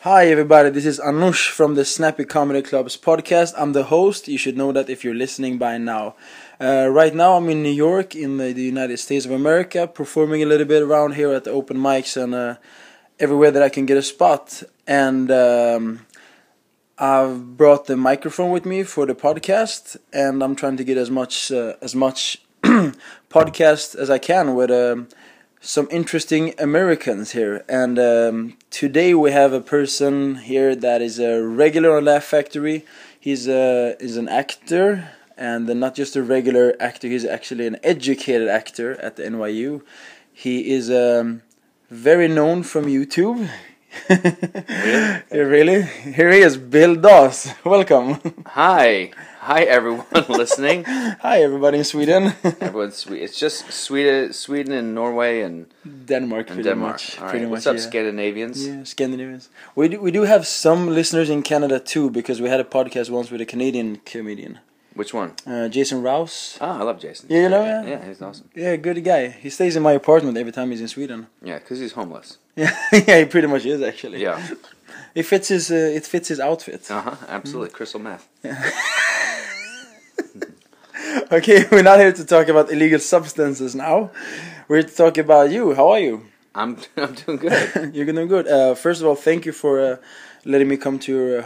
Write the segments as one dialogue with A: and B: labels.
A: Hi, everybody. This is Anush from the Snappy Comedy Club's podcast. I'm the host. You should know that if you're listening by now. Uh, right now, I'm in New York, in the, the United States of America, performing a little bit around here at the open mics and uh, everywhere that I can get a spot. And um, I've brought the microphone with me for the podcast, and I'm trying to get as much uh, as much podcast as I can with. Um, some interesting Americans here. And um, today we have a person here that is a regular on Laugh Factory. He's a is an actor, and not just a regular actor. He's actually an educated actor at the NYU. He is um, very known from YouTube.
B: Really?
A: really? Here he is, Bill Dawes. Welcome.
B: Hi, hi everyone listening.
A: Hi, everybody in Sweden.
B: Everyone's. It's just Sweden, Sweden and Norway and,
A: Denmark,
B: and
A: pretty
B: Denmark.
A: much.
B: Right. What's
A: much,
B: up,
A: yeah.
B: Scandinavians?
A: Yeah, Scandinavians. We do, we do have some listeners in Canada too because we had a podcast once with a Canadian comedian,
B: Which one?
A: uh, Jason Rouse.
B: Oh, I love Jason.
A: Yeah, you know, yeah.
B: yeah, he's awesome.
A: Yeah, good guy. He stays in my apartment every time he's in Sweden.
B: Yeah, because he's homeless.
A: Yeah, yeah, he pretty much is actually.
B: Yeah.
A: it fits his uh, it fits his outfit.
B: Uh huh. Absolutely. Crystal meth.
A: Okay, we're not here to talk about illegal substances now. We're here to talk about you. How are you?
B: I'm I'm doing good.
A: You're doing good. Uh, first of all, thank you for uh, letting me come to your uh,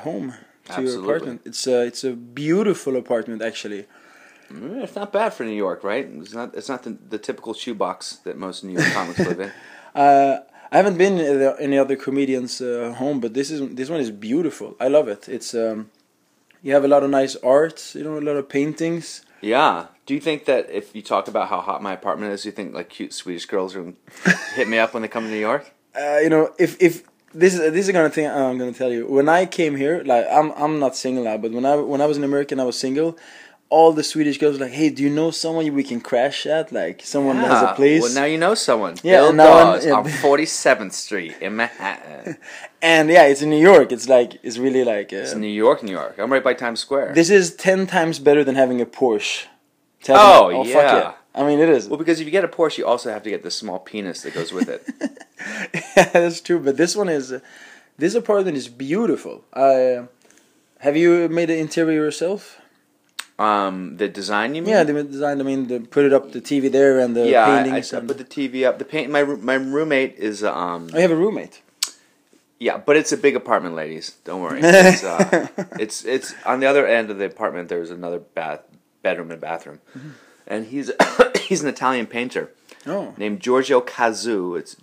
A: to your
B: Absolutely.
A: apartment. It's uh, it's a beautiful apartment actually.
B: Mm, it's not bad for New York, right? It's not. It's not the, the typical shoebox that most New York comics live in.
A: Uh, I haven't been in any other comedians' uh, home, but this is this one is beautiful. I love it. It's um, you have a lot of nice art. You know, a lot of paintings.
B: Yeah. Do you think that if you talk about how hot my apartment is, you think like cute Swedish girls are hit me up when they come to New York?
A: Uh, you know, if if this is this is gonna thing I'm gonna tell you. When I came here, like I'm I'm not single now, but when I when I was an American, I was single. All the Swedish girls were like, "Hey, do you know someone we can crash at? Like someone that has a place."
B: Well, now you know someone.
A: Yeah,
B: Bill
A: now I'm-
B: Dawes
A: yeah.
B: on 47th Street in Manhattan.
A: and yeah, it's in New York. It's like it's really like. Uh,
B: It's New York, New York. I'm right by Times Square.
A: this is ten times better than having a Porsche. Have
B: Oh, yeah.
A: fuck yeah! I mean, it is.
B: well, because if you get a Porsche, you also have to get the small penis that goes with it.
A: yeah, that's true. But this one is, this apartment is beautiful. Uh, have you made the interior yourself?
B: um, the design, you mean?
A: Yeah, the design. I mean, they put it up the TV there and the
B: yeah. I, I. Put the TV up. The paint. My my roommate is um.
A: I have a roommate.
B: Yeah, but it's a big apartment, ladies. Don't worry. It's uh, it's, it's on the other end of the apartment. There's another bath bedroom and bathroom,
A: Mm-hmm.
B: And he's he's an Italian painter.
A: Oh,
B: named Giorgio Casu. It's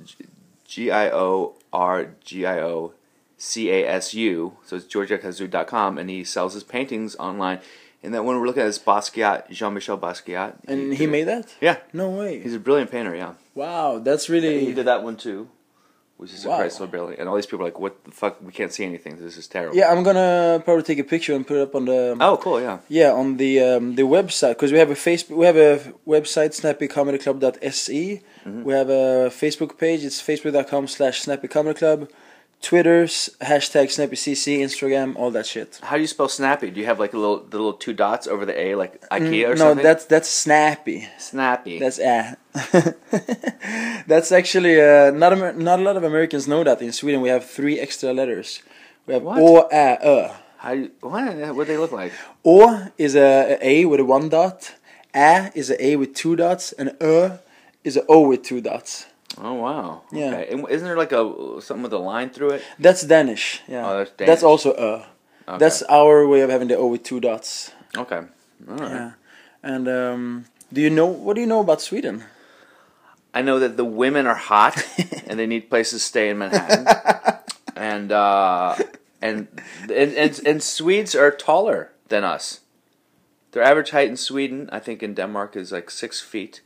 B: G I O R G I O C A S U. So it's GiorgioCasu.com, and he sells his paintings online. And that one we're looking at is Basquiat, Jean Michel Basquiat.
A: and he made that?
B: Yeah,
A: No way.
B: he's a brilliant painter. Yeah,
A: Wow, that's really he
B: did that one too, which is
A: Wow.
B: surprised so brilliant. And all these people are like, "What the fuck? We can't see anything. This is terrible."
A: Yeah, I'm gonna probably take a picture and put it up on the.
B: Oh, cool. Yeah.
A: Yeah, on the um, the website because we have a Facebook, we have a website snappycomedyclub.se.
B: Mm-hmm.
A: We have a Facebook page. It's facebook.com slash snappycomedyclub. Twitter's hashtag snappycc, Instagram, all that shit.
B: How do you spell snappy? Do you have like a little the little two dots over the A, like IKEA or
A: Mm, no,
B: something?
A: that's that's snappy.
B: snappy.
A: That's a. that's actually uh, not Amer- not a lot of Americans know that in Sweden we have three extra letters. We have
B: What?
A: o, a, ö.
B: How you, what? What do they look like?
A: O is a, a A with a one dot. A is a A with two dots, and Ö is a O with two dots.
B: Oh wow.
A: Yeah.
B: Okay. Isn't there like a something with a line through it?
A: That's Danish. Yeah.
B: Oh, that's
A: That's also Ö.
B: Okay.
A: That's our way of having the O with two dots.
B: okay. All right.
A: Yeah. And um, do you know what do you know about Sweden?
B: I know that the women are hot and they need places to stay in Manhattan, and uh, and, and and and Swedes are taller than us. Their average height in Sweden, I think, in Denmark is like six feet.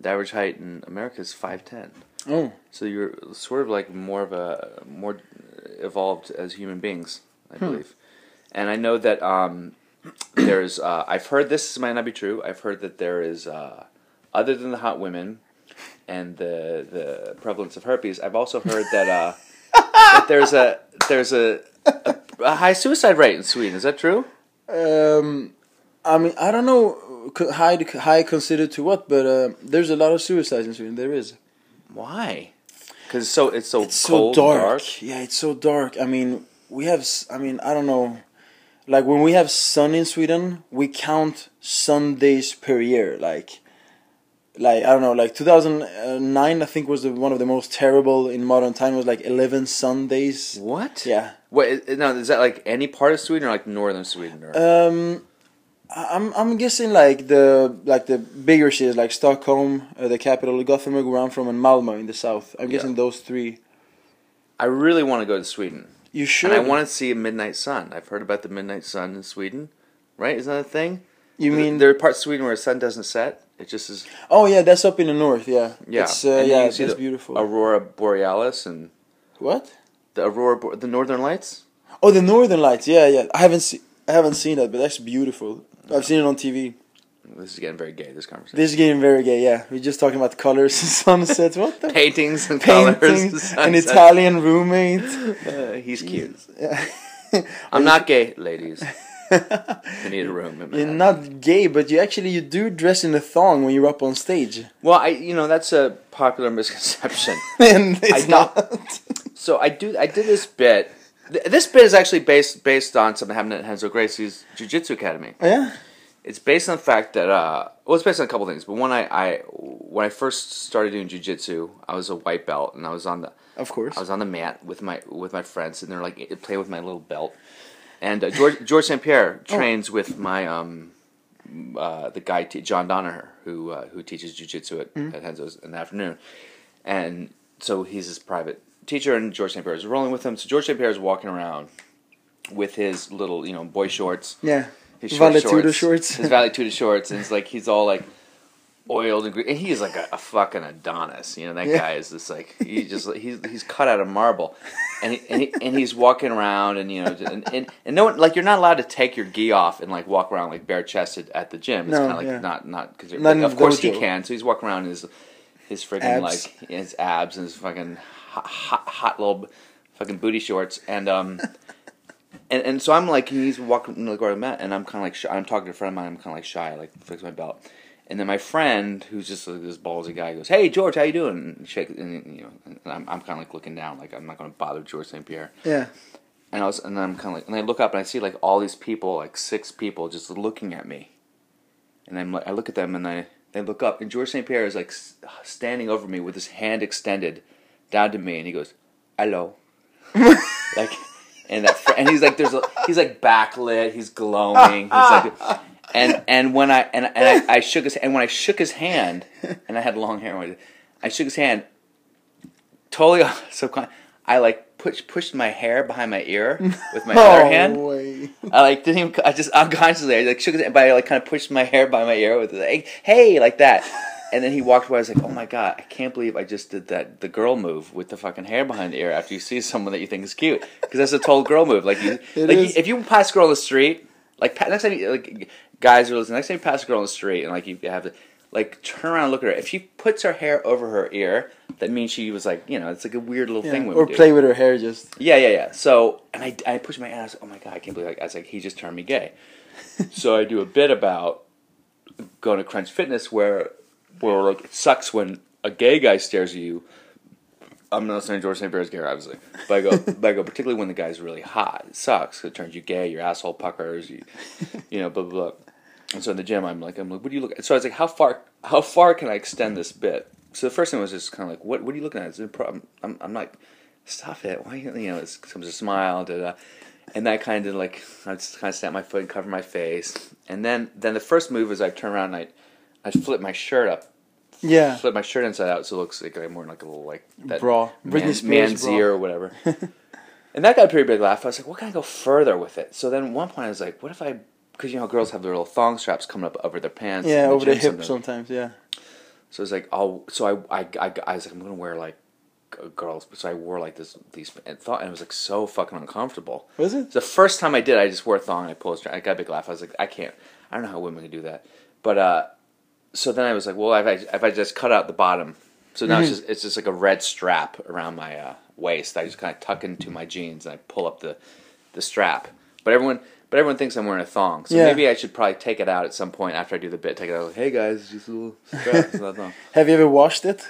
B: The average height in America is five ten.
A: Oh,
B: So you're sort of like more of a more evolved as human beings, I believe. And I know that um, there's. Uh, I've heard this might not be true. I've heard that there is, uh, other than the hot women and the the prevalence of herpes. I've also heard that uh, that there's a there's a, a a high suicide rate in Sweden. Is that true?
A: um, I mean I don't know high high considered to what, but uh, there's a lot of suicides in Sweden. There is.
B: Why? because so it's so
A: it's
B: cold,
A: so dark.
B: dark.
A: Yeah, it's so dark. I mean, we have. I mean, I don't know. Like when we have sun in Sweden, we count Sundays per year. Like, like I don't know. Like two thousand nine, I think was the, one of the most terrible in modern time. It was like eleven Sundays.
B: What?
A: Yeah.
B: What now is that like any part of Sweden or like northern Sweden or?
A: Um, I'm I'm guessing like the like the bigger cities like Stockholm, uh, the capital, Gothenburg, where I'm from, and Malmo in the south. I'm
B: Yeah.
A: guessing those three.
B: I really want to go to Sweden.
A: You should.
B: And I want to see a midnight sun. I've heard about the midnight sun in Sweden, right? Isn't that a thing?
A: You mean?
B: there are parts of Sweden where the sun doesn't set? It just is.
A: oh yeah, that's up in the north. Yeah.
B: Yeah,
A: It's, uh, yeah,
B: you
A: that's
B: see the
A: beautiful.
B: Aurora borealis and
A: what?
B: the aurora, the northern lights.
A: Oh, the Northern Lights. Yeah, yeah. I haven't seen. I haven't seen that, but that's beautiful. I've seen it on TV.
B: This is getting very gay. This conversation.
A: This is getting very gay. Yeah, we're just talking about colors and sunsets. What the?
B: Paintings and colors.
A: Paintings. An. Italian roommate.
B: Uh, he's cute.
A: Yeah.
B: I'm not gay, ladies. I need a room.
A: You're not gay, but you actually you do dress in a thong when you're up on stage,
B: Well, I you know that's a popular misconception.
A: and it's
B: I
A: not.
B: So I do. I did this bit. Th- This bit is actually based based on something happened at Renzo Gracie's Jiu Jitsu Academy.
A: yeah.
B: It's based on the fact that uh, well, it's based on a couple things. But one, I, I when I first started doing Jiu Jitsu, I was a white belt, and I was on the
A: Of course.
B: I was on the mat with my with my friends, and they're like playing with my little belt. And uh, George George St Pierre trains with my um, uh, the guy T- John Danaher who uh, who teaches jujitsu at, at Renzo's in the afternoon, and so he's his private teacher, and George St Pierre is rolling with him. So George St Pierre is walking around with his little you know boy shorts,
A: yeah.
B: his short
A: Valetudo shorts.
B: his Valetudo shorts, and it's like he's all like oiled and, and he's like a, a fucking Adonis. You know that
A: Yeah.
B: guy is just like he's just he's he's cut out of marble, and he, and, he, and he's walking around and you know and, and and no one like you're not allowed to take your gi off and like walk around like bare chested at the gym. It's
A: No,
B: kind of like
A: yeah.
B: not not because
A: in
B: of course he can. So he's walking around in his his
A: Abs.
B: like his abs and his fucking hot, hot, hot little fucking booty shorts and um. And, and so I'm like he's walking like where I'm at, and I'm kind of like shy. I'm talking to a friend of mine. I'm kind of like shy, like fix my belt. And then my friend, who's just like this ballsy guy, goes, "Hey George, how you doing?" And shake, and you know, and I'm, I'm kind of like looking down, like I'm not going to bother George St Pierre.
A: Yeah.
B: And I was, and then I'm kind of like, and I look up and I see like all these people, like six people, just looking at me. And I'm like, I look at them and I they look up, and George St Pierre is like standing over me with his hand extended down to me, and he goes, "Hello," like, and that, fr- and he's like, there's, a, he's like backlit, he's glowing, he's like, and and when I and, and I, I shook his and when I shook his hand, and I had long hair, I, shook his hand, totally subcon. I like push, pushed my hair behind my ear with my other hand.
A: Oh, way.
B: I like didn't even. I just unconsciously I like shook it, but I like kind of pushed my hair by my ear with like, hey, like that. And then he walked away. I was like, oh my god, I can't believe I just did that. The girl move with the fucking hair behind the ear after you see someone that you think is cute, because that's a total girl move. Like you, like if you pass a girl on the street, like next time, you, like guys are listening. Next time you pass a girl on the street and like you have to. Like turn around and look at her. If she puts her hair over her ear, that means she was like, you know, it's like a weird little
A: Yeah.
B: thing.
A: Or
B: do.
A: play with her hair just.
B: Yeah, yeah, yeah. So, and I, I pushed my ass. Oh my god, I can't believe I was like, he just turned me gay. so I do a bit about going to Crunch Fitness where, where like, it sucks when a gay guy stares at you. I'm not saying George St. Pierre's gay, obviously, but I go, but I go particularly when the guy's really hot. It sucks. It turns you gay. Your asshole puckers. You, you know, blah blah blah. And so in the gym, I'm like, I'm like, what do you look? at? So I was like, how far, how far can I extend this bit? So the first thing was just kind of like, what, what are you looking at? Is it a problem? I'm, I'm like, stop it. Why, you know, it comes a smile, da da. And that kind of like, I just kind of stamp my foot and cover my face. And then, then the first move is I turn around and I, I flip my shirt up,
A: Yeah.
B: flip my shirt inside out, so it looks like I'm wearing like a little like that
A: Bra. Britney
B: man,
A: Spears
B: man's
A: bra.
B: ear or whatever. and that got a pretty big laugh. I was like, what can I go further with it? So then at one point I was like, what if I, because you know girls have their little thong straps coming up over their pants.
A: Yeah, over the hip
B: sometimes.
A: Yeah.
B: So I was like, I'll. So I, I, I, I was like, I'm gonna wear like girls. So I wore like this, these, and thought, and it was like so fucking uncomfortable.
A: Was it?
B: The first time I did, I just wore a thong. and I pulled. I got a big laugh. I was like, I can't. I don't know how women can do that. But uh, so then I was like, well, if I if I just cut out the bottom, so now it's just it's just like a red strap around my uh, waist. I just kind of tuck into my jeans and I pull up the the strap. But everyone. But everyone thinks I'm wearing a thong, so
A: Yeah.
B: maybe I should probably take it out at some point after I do the bit. Take it out, like, hey guys, just a little strap. Not a thong.
A: Have you ever washed it?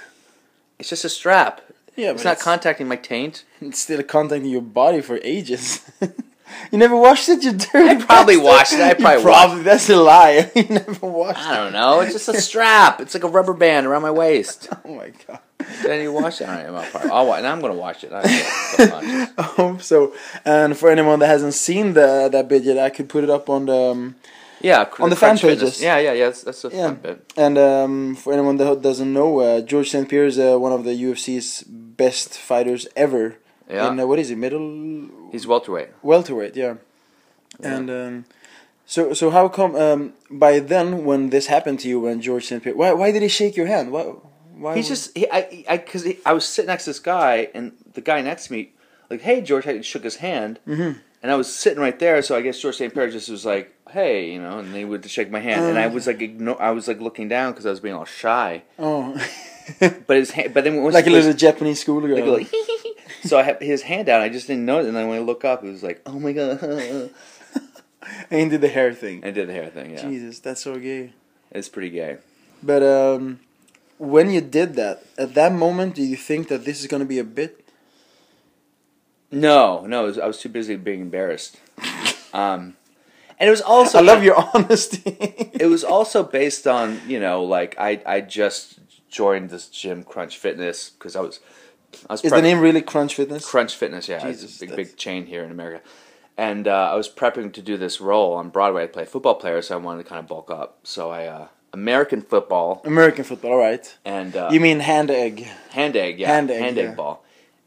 B: It's just a strap.
A: Yeah,
B: it's not
A: it's-
B: contacting my taint.
A: It's still contacting your body for ages. you never washed it, you dirty.
B: I probably washed it. I probably
A: probably that's a lie. you never washed
B: I don't know. It's just a strap. It's like a rubber band around my waist.
A: Oh my god.
B: Did you wash it? All right, I'm probably, I'll, wa- now I'm gonna watch it. I
A: hope so. And for anyone that hasn't seen the that bit yet, I could put it up on the. Um,
B: Yeah,
A: On the fan
B: Crunch Fitness.
A: pages.
B: Yeah, yeah, yeah. That's, that's a
A: Yeah.
B: fun bit.
A: and um, for anyone that doesn't know, uh, George St. Pierre is uh, one of the UFC's best fighters ever.
B: Yeah,
A: In, uh, what is he? Middle
B: he's welterweight.
A: welterweight, yeah. And um, so so how come um, by then when this happened to you when George St. Pierre why why did he shake your hand? Why why
B: He's just he, I I because I was sitting next to this guy and the guy next to me like hey George I shook his hand
A: Mhm.
B: and I was sitting right there so I guess George St Pierre just was like hey you know and they would shake my hand and I was like igno- I was like looking down because I was being all shy
A: oh
B: but his hand but then once
A: like a little Japanese schoolgirl.
B: like, like so I had his hand out. I just didn't know it and then when I look up it was like oh my god
A: and did the hair thing.
B: I did the hair thing yeah
A: Jesus, that's so gay.
B: it's pretty gay
A: But um, when you did that, at that moment, do you think that this is gonna be a bit?
B: no no was, I was too busy being embarrassed um and it was also
A: I love your honesty.
B: it was also based on you know like I I just joined this gym Crunch Fitness because I was
A: Is
B: prep-
A: the name really Crunch Fitness?
B: Crunch Fitness yeah
A: Jesus,
B: it's a big
A: that's-
B: big chain here in America and uh, I was prepping to do this role on Broadway I play a football player so I wanted to kind of bulk up so I uh, American football
A: American football, all right.
B: and uh,
A: you mean hand egg?
B: hand egg yeah
A: Hand
B: hand
A: egg,
B: egg,
A: yeah.
B: ball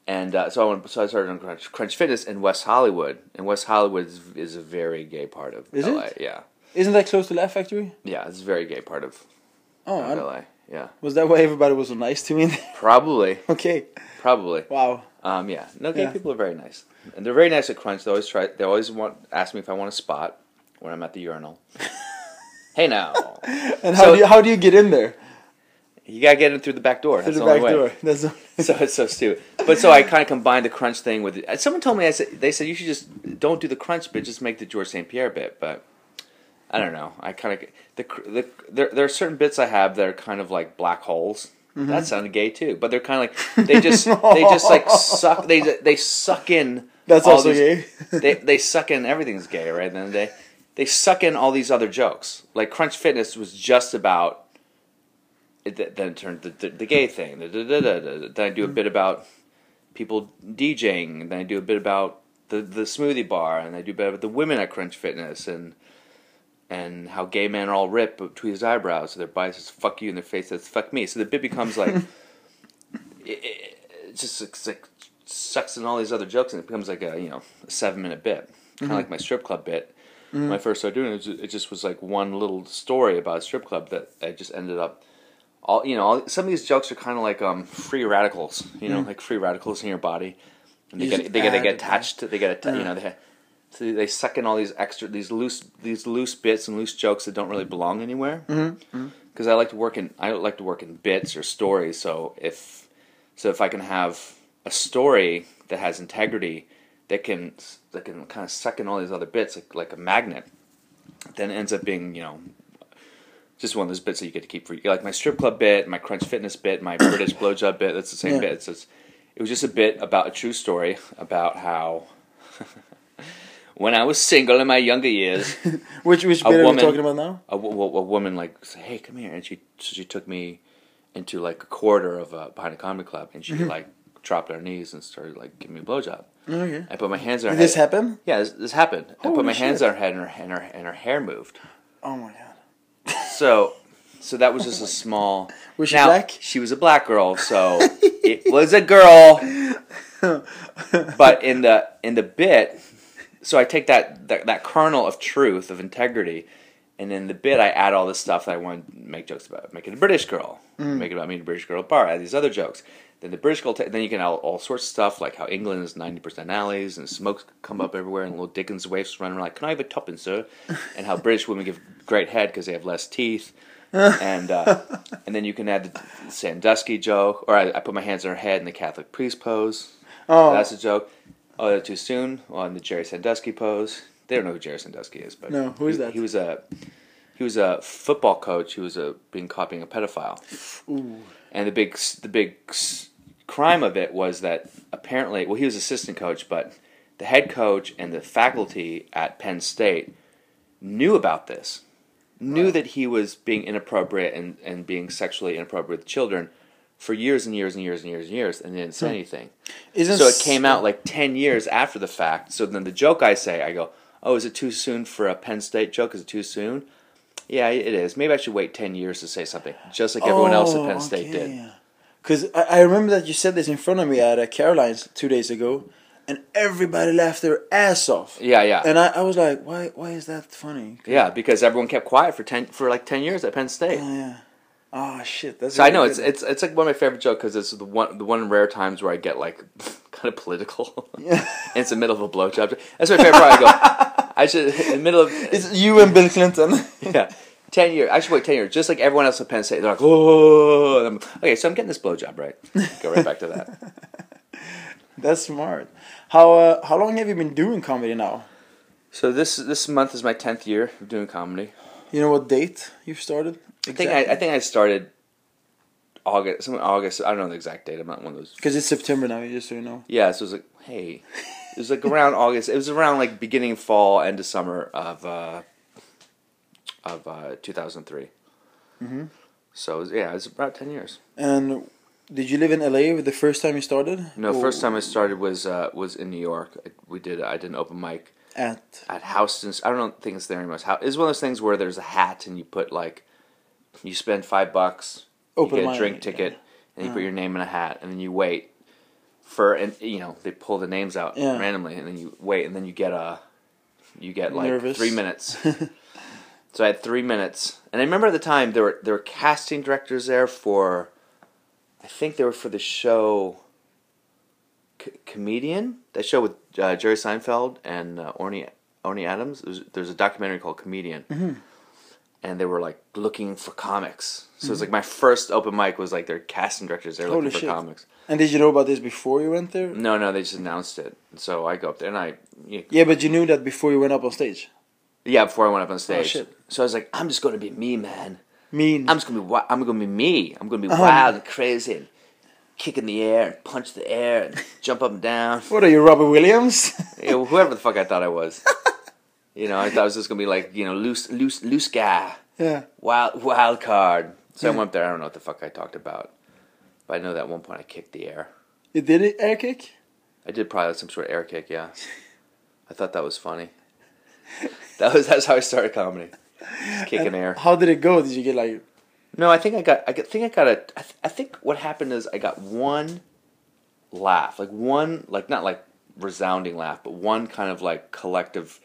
B: and uh, so I went, so I started on Crunch, Crunch Fitness in West Hollywood and West Hollywood is, is a very gay part of
A: Is
B: LA
A: it?
B: yeah
A: Isn't that close to Laugh Factory?
B: yeah it's a very gay part of,
A: Oh, I don't-
B: LA yeah
A: was that why everybody was so nice to me?
B: probably
A: okay.
B: probably
A: Wow.
B: Um, yeah, no gay
A: Yeah.
B: people are very nice, and they're very nice at Crunch. They always try. They always want ask me if I want a spot when I'm at the urinal. hey now,
A: And how
B: So-
A: do you how do you get in there?
B: you gotta get in through the back door.
A: Through
B: That's
A: the
B: the, only
A: back
B: way.
A: door. That's the-
B: So it's so stupid. But so I kind of combined the Crunch thing with. It. Someone told me I said they said you should just don't do the Crunch bit, just make the George St Pierre bit. But I don't know. I kind of the the there there are certain bits I have that are kind of like black holes.
A: Mm-hmm.
B: That sounded gay too, but they're kind of like they just they just like suck they they suck in.
A: That's
B: all
A: also
B: these-
A: gay.
B: they they suck in everything's gay right then they they suck in all these other jokes like crunch fitness was just about it then turned the, the, the gay thing da- da- da. then i do a bit about people djing and then i do a bit about the, the smoothie bar and i do a bit about the women at crunch fitness and and how gay men are all ripped between his eyebrows so their body says fuck you and their face says fuck me. So the bit becomes like it, it, it just it's like sucks in all these other jokes and it becomes like a you know a seven minute bit. Kind of mm-hmm. like my strip club bit. When I mm-hmm. first started doing it, it, just was like one little story about a strip club that I just ended up all you know all, some of these jokes are kind of like um free radicals you know mm. like free radicals in your body. And they
A: You
B: get they get they get attached to they get atta- you know they so they suck in all these extra these loose these loose bits and loose jokes that don't really belong anywhere mm-hmm, mm-hmm. because I like to work in I like to work in bits or stories. So if so, if I can have a story that has integrity, that can that can kind of suck in all these other bits like like a magnet, then it ends up being you know just one of those bits that you get to keep for you. like my strip club bit, my crunch fitness bit, my British blowjob bit. That's the same
A: Yeah.
B: bit. It's just, it was just a bit about a true story about how. When I was single in my younger years,
A: Which which
B: A
A: bit are we talking about now?
B: a, wo- a woman like said, "Hey, come here," and she so she took me into like a corridor of a behind a comedy club, and
A: Mm-hmm.
B: she like dropped on her knees and started like giving me a blowjob.
A: Okay.
B: I put my hands on her
A: Did this
B: head.
A: happen?
B: Yeah, this, this happened. I put my hands on her head, and her and her and her hair moved.
A: Oh my god.
B: So, so that was just a small.
A: Was she
B: now,
A: black?
B: She was a black girl, so it was a girl. But in the in the bit, so I take that, that that kernel of truth of integrity, and in the bit I add all this stuff that I want to make jokes about. Make it a British girl.
A: Mm.
B: Make it about me and a British girl at bar. Add these other jokes. Then the British girl. ta- then you can add all, all sorts of stuff like how England is ninety percent alleys and smokes come up everywhere and little Dickens waifs running around like, "Can I have a tuppence, sir?" And how British women give great head because they have less teeth. and uh, and then you can add the Sandusky joke, or I, I put my hands on her head in the Catholic priest pose.
A: Oh,
B: That's a joke. Oh, that's too soon. On the Jerry Sandusky pose. They don't know who Jerry Sandusky is, but
A: No, who is
B: he-
A: that?
B: He was a he was a football coach who was a being caught being a pedophile.
A: Ooh.
B: And the big the big crime of it was that apparently, well, he was assistant coach, but the head coach and the faculty at Penn State knew about this, knew
A: Right.
B: that he was being inappropriate and, and being sexually inappropriate with children for years and years and years and years and years, and they didn't say
A: Hmm.
B: anything.
A: Isn't
B: So it came out like 10 years after the fact. So then the joke I say, I go, oh, is it too soon for a Penn State joke? Is it too soon? Yeah, it is. Maybe I should wait 10 years to say something, just like everyone else at Penn State did.
A: Because I, I remember that you said this in front of me at uh, Caroline's two days ago, and everybody laughed their ass off.
B: Yeah, yeah.
A: And I, I was like, why why is that funny?
B: Yeah, because everyone kept quiet for 10 for like 10 years at Penn State.
A: Oh, yeah. Oh shit. That's
B: So I know it's
A: good.
B: it's it's like one of my favorite jokes because it's the one the one rare times where I get like kind of political.
A: Yeah.
B: it's the middle of a blowjob. That's my favorite part. I go, I should in the middle of
A: It's you and Bill Clinton.
B: yeah. Ten years. I should wait ten years, just like everyone else at Penn State. They're like, "Oh, I'm, okay." So I'm getting this blowjob, right? Go right back to that.
A: That's smart. How uh, how long have you been doing comedy now?
B: So this this month is my tenth year of doing comedy.
A: You know what date you started?
B: I think I, I think I started August, some August. I don't know the exact date. I'm not one of those.
A: Because it's September now. You just so you know.
B: Yeah, so it was like, hey, it was like around August. It was around like beginning of fall, end of summer of uh, of uh, 2003.
A: Mhm.
B: So it was, yeah, it's about ten years.
A: And did you live in LA the first time you started?
B: No,
A: Or
B: first time I started was uh, was in New York. I, we did I did an open mic
A: at
B: at Houston's. I don't know, think it's there anymore. It's one of those things where there's a hat and you put like, you spend five bucks,
A: open
B: you get a drink
A: yeah.
B: ticket, and you put
A: Uh.
B: your name in a hat, and then you wait for and you know they pull the names out
A: Yeah.
B: randomly, and then you wait, and then you get a, you get like
A: Nervous.
B: three minutes. so I had three minutes, and I remember at the time there were there were casting directors there for, I think they were for the show. C- comedian that show with uh, Jerry Seinfeld and uh, Orny Orny Adams. There's, there's a documentary called Comedian,
A: Mhm.
B: and they were like looking for comics. So it's like my first open mic was like their casting directors. They're
A: Mm-hmm.
B: Looking for
A: shit.
B: comics.
A: And did you know about this before you went there?
B: No, no, they just announced it. So I go up there and I, yeah,
A: Yeah, but you knew that before you went up on stage.
B: yeah, before I went up on stage.
A: shit.
B: So I was like, I'm just going to be me, man.
A: Mean.
B: I'm just gonna be I'm gonna be me. I'm gonna be
A: Uh-huh.
B: wild and crazy kick in the air and punch the air and jump up and down.
A: what are you, Robin Williams?
B: you know, whoever the fuck I thought I was. you know, I thought I was just gonna be like, you know, loose, loose, loose guy,
A: yeah.
B: wild, wild card. So I went up there. I don't know what the fuck I talked about, but I know that at one point I kicked the air.
A: You did it, air kick?
B: I did probably some sort of air kick. Yeah, I thought that was funny. That was that's how I started comedy, just kicking
A: And
B: air.
A: How did it go? Did you get like
B: No, I think I got. I think I got a. I, th- I think what happened is I got one laugh, like one, like not like resounding laugh, but one kind of like collective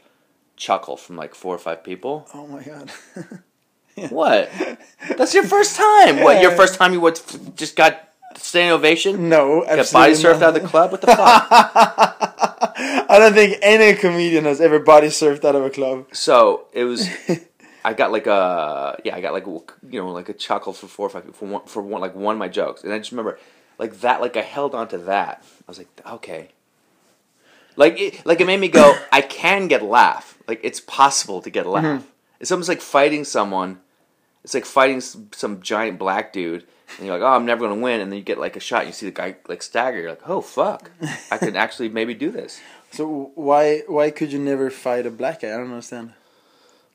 B: chuckle from like four or five people.
A: oh my god.
B: What? That's your first time. What? Your first time you what, just got standing ovation?
A: no,
B: Got body surfed out of the club? What the fuck?
A: I don't think any comedian has ever body surfed out of a club.
B: so it was. I got like a yeah, I got like you know like a chuckle for four or five people for one for one like one of my jokes, and I just remember like that like I held on to that. I was like okay, like it, like it made me go I can get a laugh. Like it's possible to get a laugh. Mm-hmm. It's almost like fighting someone. It's like fighting s- some giant black dude, and you're like, oh, I'm never gonna win, and then you get like a shot, and you see the guy like stagger. You're like, oh fuck, I can actually maybe do this.
A: So why why could you never fight a black guy? I don't understand.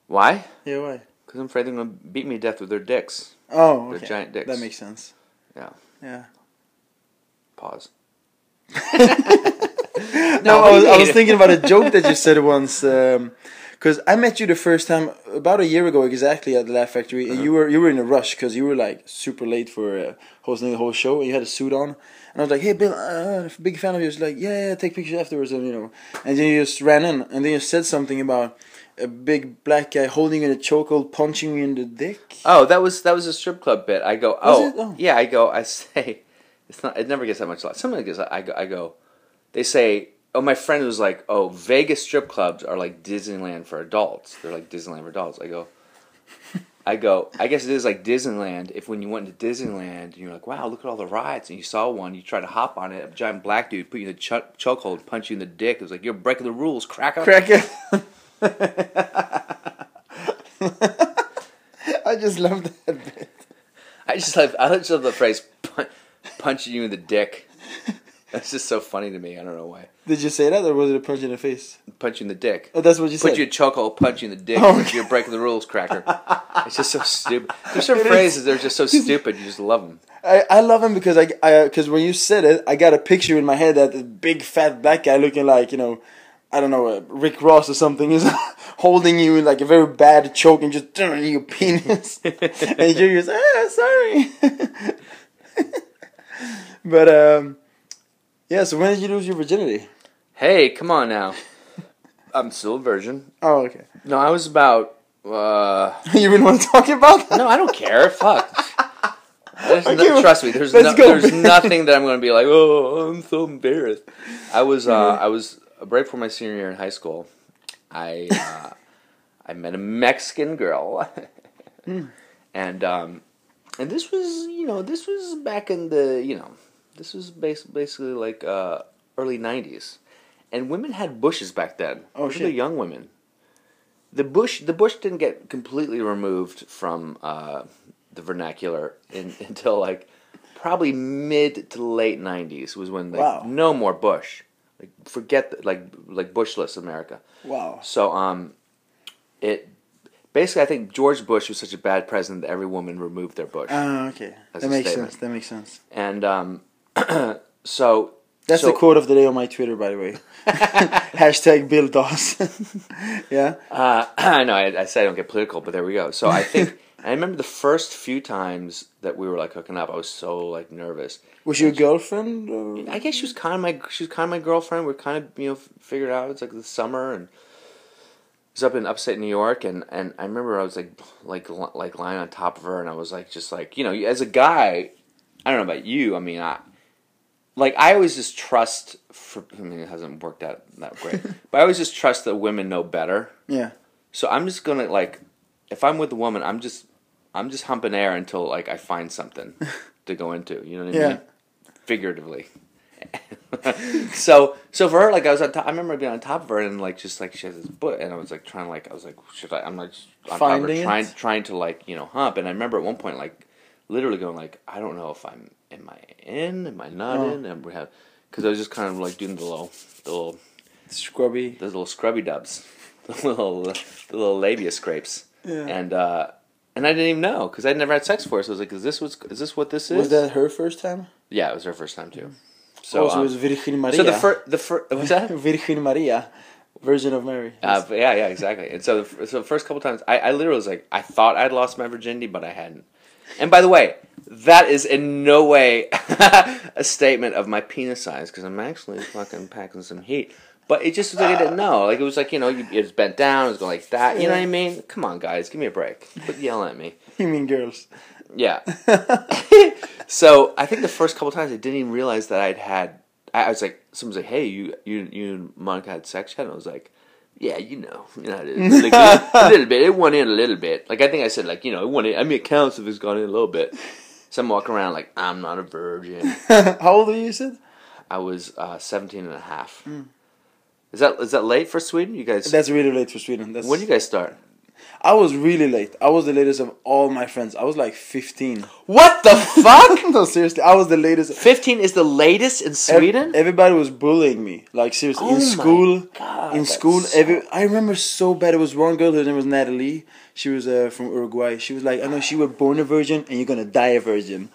B: Why?
A: Yeah, why?
B: Because I'm afraid they're gonna beat me to death with their dicks.
A: Oh, okay.
B: giant dicks.
A: That makes sense.
B: Yeah.
A: Yeah.
B: Pause.
A: No, I was, I was thinking about a joke that you said once. Because I met you the first time about a year ago exactly at the Laugh Factory, and you were you were in a rush because you were like super late for uh, hosting the whole show, and you had a suit on. And I was like, "Hey, Bill, uh, big fan of yours." Like, yeah, yeah, take pictures afterwards, and you know. And then you just ran in, and then you said something about a big black guy holding in a chokehold, punching me in the dick.
B: Oh, that was that was a strip club bit. I go, oh.
A: Oh.
B: yeah. I go, I say, it's not. It never gets that much. laugh. Sometimes it gets. I go, I go. They say, oh, my friend was like, oh, Vegas strip clubs are like Disneyland for adults. They're like Disneyland for adults. I go. I go. I guess it is like Disneyland. If when you went to Disneyland and you're like, wow, look at all the rides, and you saw one, you try to hop on it, a giant black dude put you in the ch- chokehold, punch you in the dick. It was like you're breaking the rules, cracker.
A: Cracker. I just love that bit.
B: I just love. I just love the phrase "pun- punching you in the dick. That's just so funny to me. I don't know why.
A: Did you say that, or was it a punch in the face?
B: Punch you in the dick.
A: Oh, that's what you
B: Put
A: said.
B: you a chokehold, punch you in the dick.
A: Oh,
B: You're breaking the rules, cracker. it's just so stupid. There's certain
A: It is.
B: phrases that are just so stupid. You just love them.
A: I, I love them because I I because when you said it, I got a picture in my head that the big fat black guy looking like you know, I don't know, uh, Rick Ross or something is holding you in like a very bad choke and just turning your penis, and you're just ah sorry. but um, yeah. So when did you lose your virginity?
B: Hey, come on now. I'm still a virgin.
A: Oh, okay.
B: No, I was about. Uh,
A: you really want to talk about that?
B: no, I don't care. Fuck. There's
A: Okay,
B: no, trust me. There's no, there's nothing that I'm going to be like. Oh, I'm so embarrassed. I was uh, I was right before my senior year in high school. I uh, I met a Mexican girl, and um, and this was you know this was back in the you know this was bas- basically like uh, early '90s, and women had bushes back then.
A: Oh, shit.
B: young women. The bush the bush didn't get completely removed from uh, the vernacular in, until like probably mid to late '90s was when like
A: Wow.
B: no more bush. Like forget the, like like bushless America.
A: Wow.
B: So um, it basically I think George Bush was such a bad president that every woman removed their bush,
A: Ah, okay. That makes
B: statement.
A: sense. That makes sense.
B: and um, so
A: That's
B: so,
A: the quote of the day on my Twitter, by the way. Hashtag Bill Dawson. yeah.
B: Uh, I know I, I say I don't get political, but there we go. So I think I remember the first few times that we were like hooking up, I was so like nervous.
A: Was she your girlfriend? Or?
B: I guess she was kind of my she was kind of my girlfriend. We're kind of you know figured out it's like the summer and it was up in upstate New York and and I remember I was like like like lying on top of her and I was like just like you know as a guy I don't know about you I mean I like I always just trust for I mean it hasn't worked out that great but I always just trust that women know better
A: Yeah.
B: so I'm just gonna like if I'm with a woman I'm just I'm just humping air until like I find something to go into you know what I
A: Yeah.
B: mean figuratively. so so for her, like I was on top. I remember being on top of her and like just like she has this butt, and I was like trying to like I was like should I? I'm like on top of her, trying trying to like you know hump. And I remember at one point like literally going like I don't know if I'm am I in am I not
A: Oh.
B: in and we have because I was just kind of like doing the little the little
A: Scrubby.
B: those little scrubby dubs, the little the little labia scrapes,
A: Yeah.
B: and uh and I didn't even know because I'd never had sex before. So I was like, is this what's is this what this is?
A: Was that her first time?
B: Yeah, it was her first time too.
A: So
B: So, um,
A: it was Virgin Maria.
B: so the first, the first, what's that?
A: Virgin Maria, Virgin of Mary.
B: Uh, but yeah, yeah, exactly. And so, the, so the first couple times, I, I literally was like, I thought I'd lost my virginity, but I hadn't. And by the way, that is in no way a statement of my penis size because I'm actually fucking packing some heat. But it just was like I didn't know. Like it was like you know, you, it was bent down, it was going like that. You know what I mean? Come on, guys, give me a break. Quit yelling at me.
A: you mean girls?
B: Yeah. so I think the first couple times I didn't even realize that I'd had. I, I was like, someone's like, "Hey, you, you, you and Monica had sex yet?" And I was like, "Yeah, you know, you know, like, a little bit. It went in a little bit. Like I think I said, like you know, it went in. I mean, it counts if it's gone in a little bit." So I'm walking around like I'm not a virgin.
A: How old are you? Said
B: I was uh, 17 and a half. Is that is that late for Sweden? You guys?
A: that's really late for Sweden. That's
B: when did you guys start?
A: I was really late. I was the latest of all my friends. I was like 15.
B: What the fuck?
A: no, seriously, I was the latest.
B: 15 is the latest in
A: Ev-
B: Sweden.
A: everybody was bullying me. Like seriously,
B: Oh
A: in school,
B: God,
A: in school,
B: so-
A: every I remember so bad. It was one girl. Her name was Natalie. She was uh, from Uruguay. She was like, I know she was born a virgin, and you're gonna die a virgin.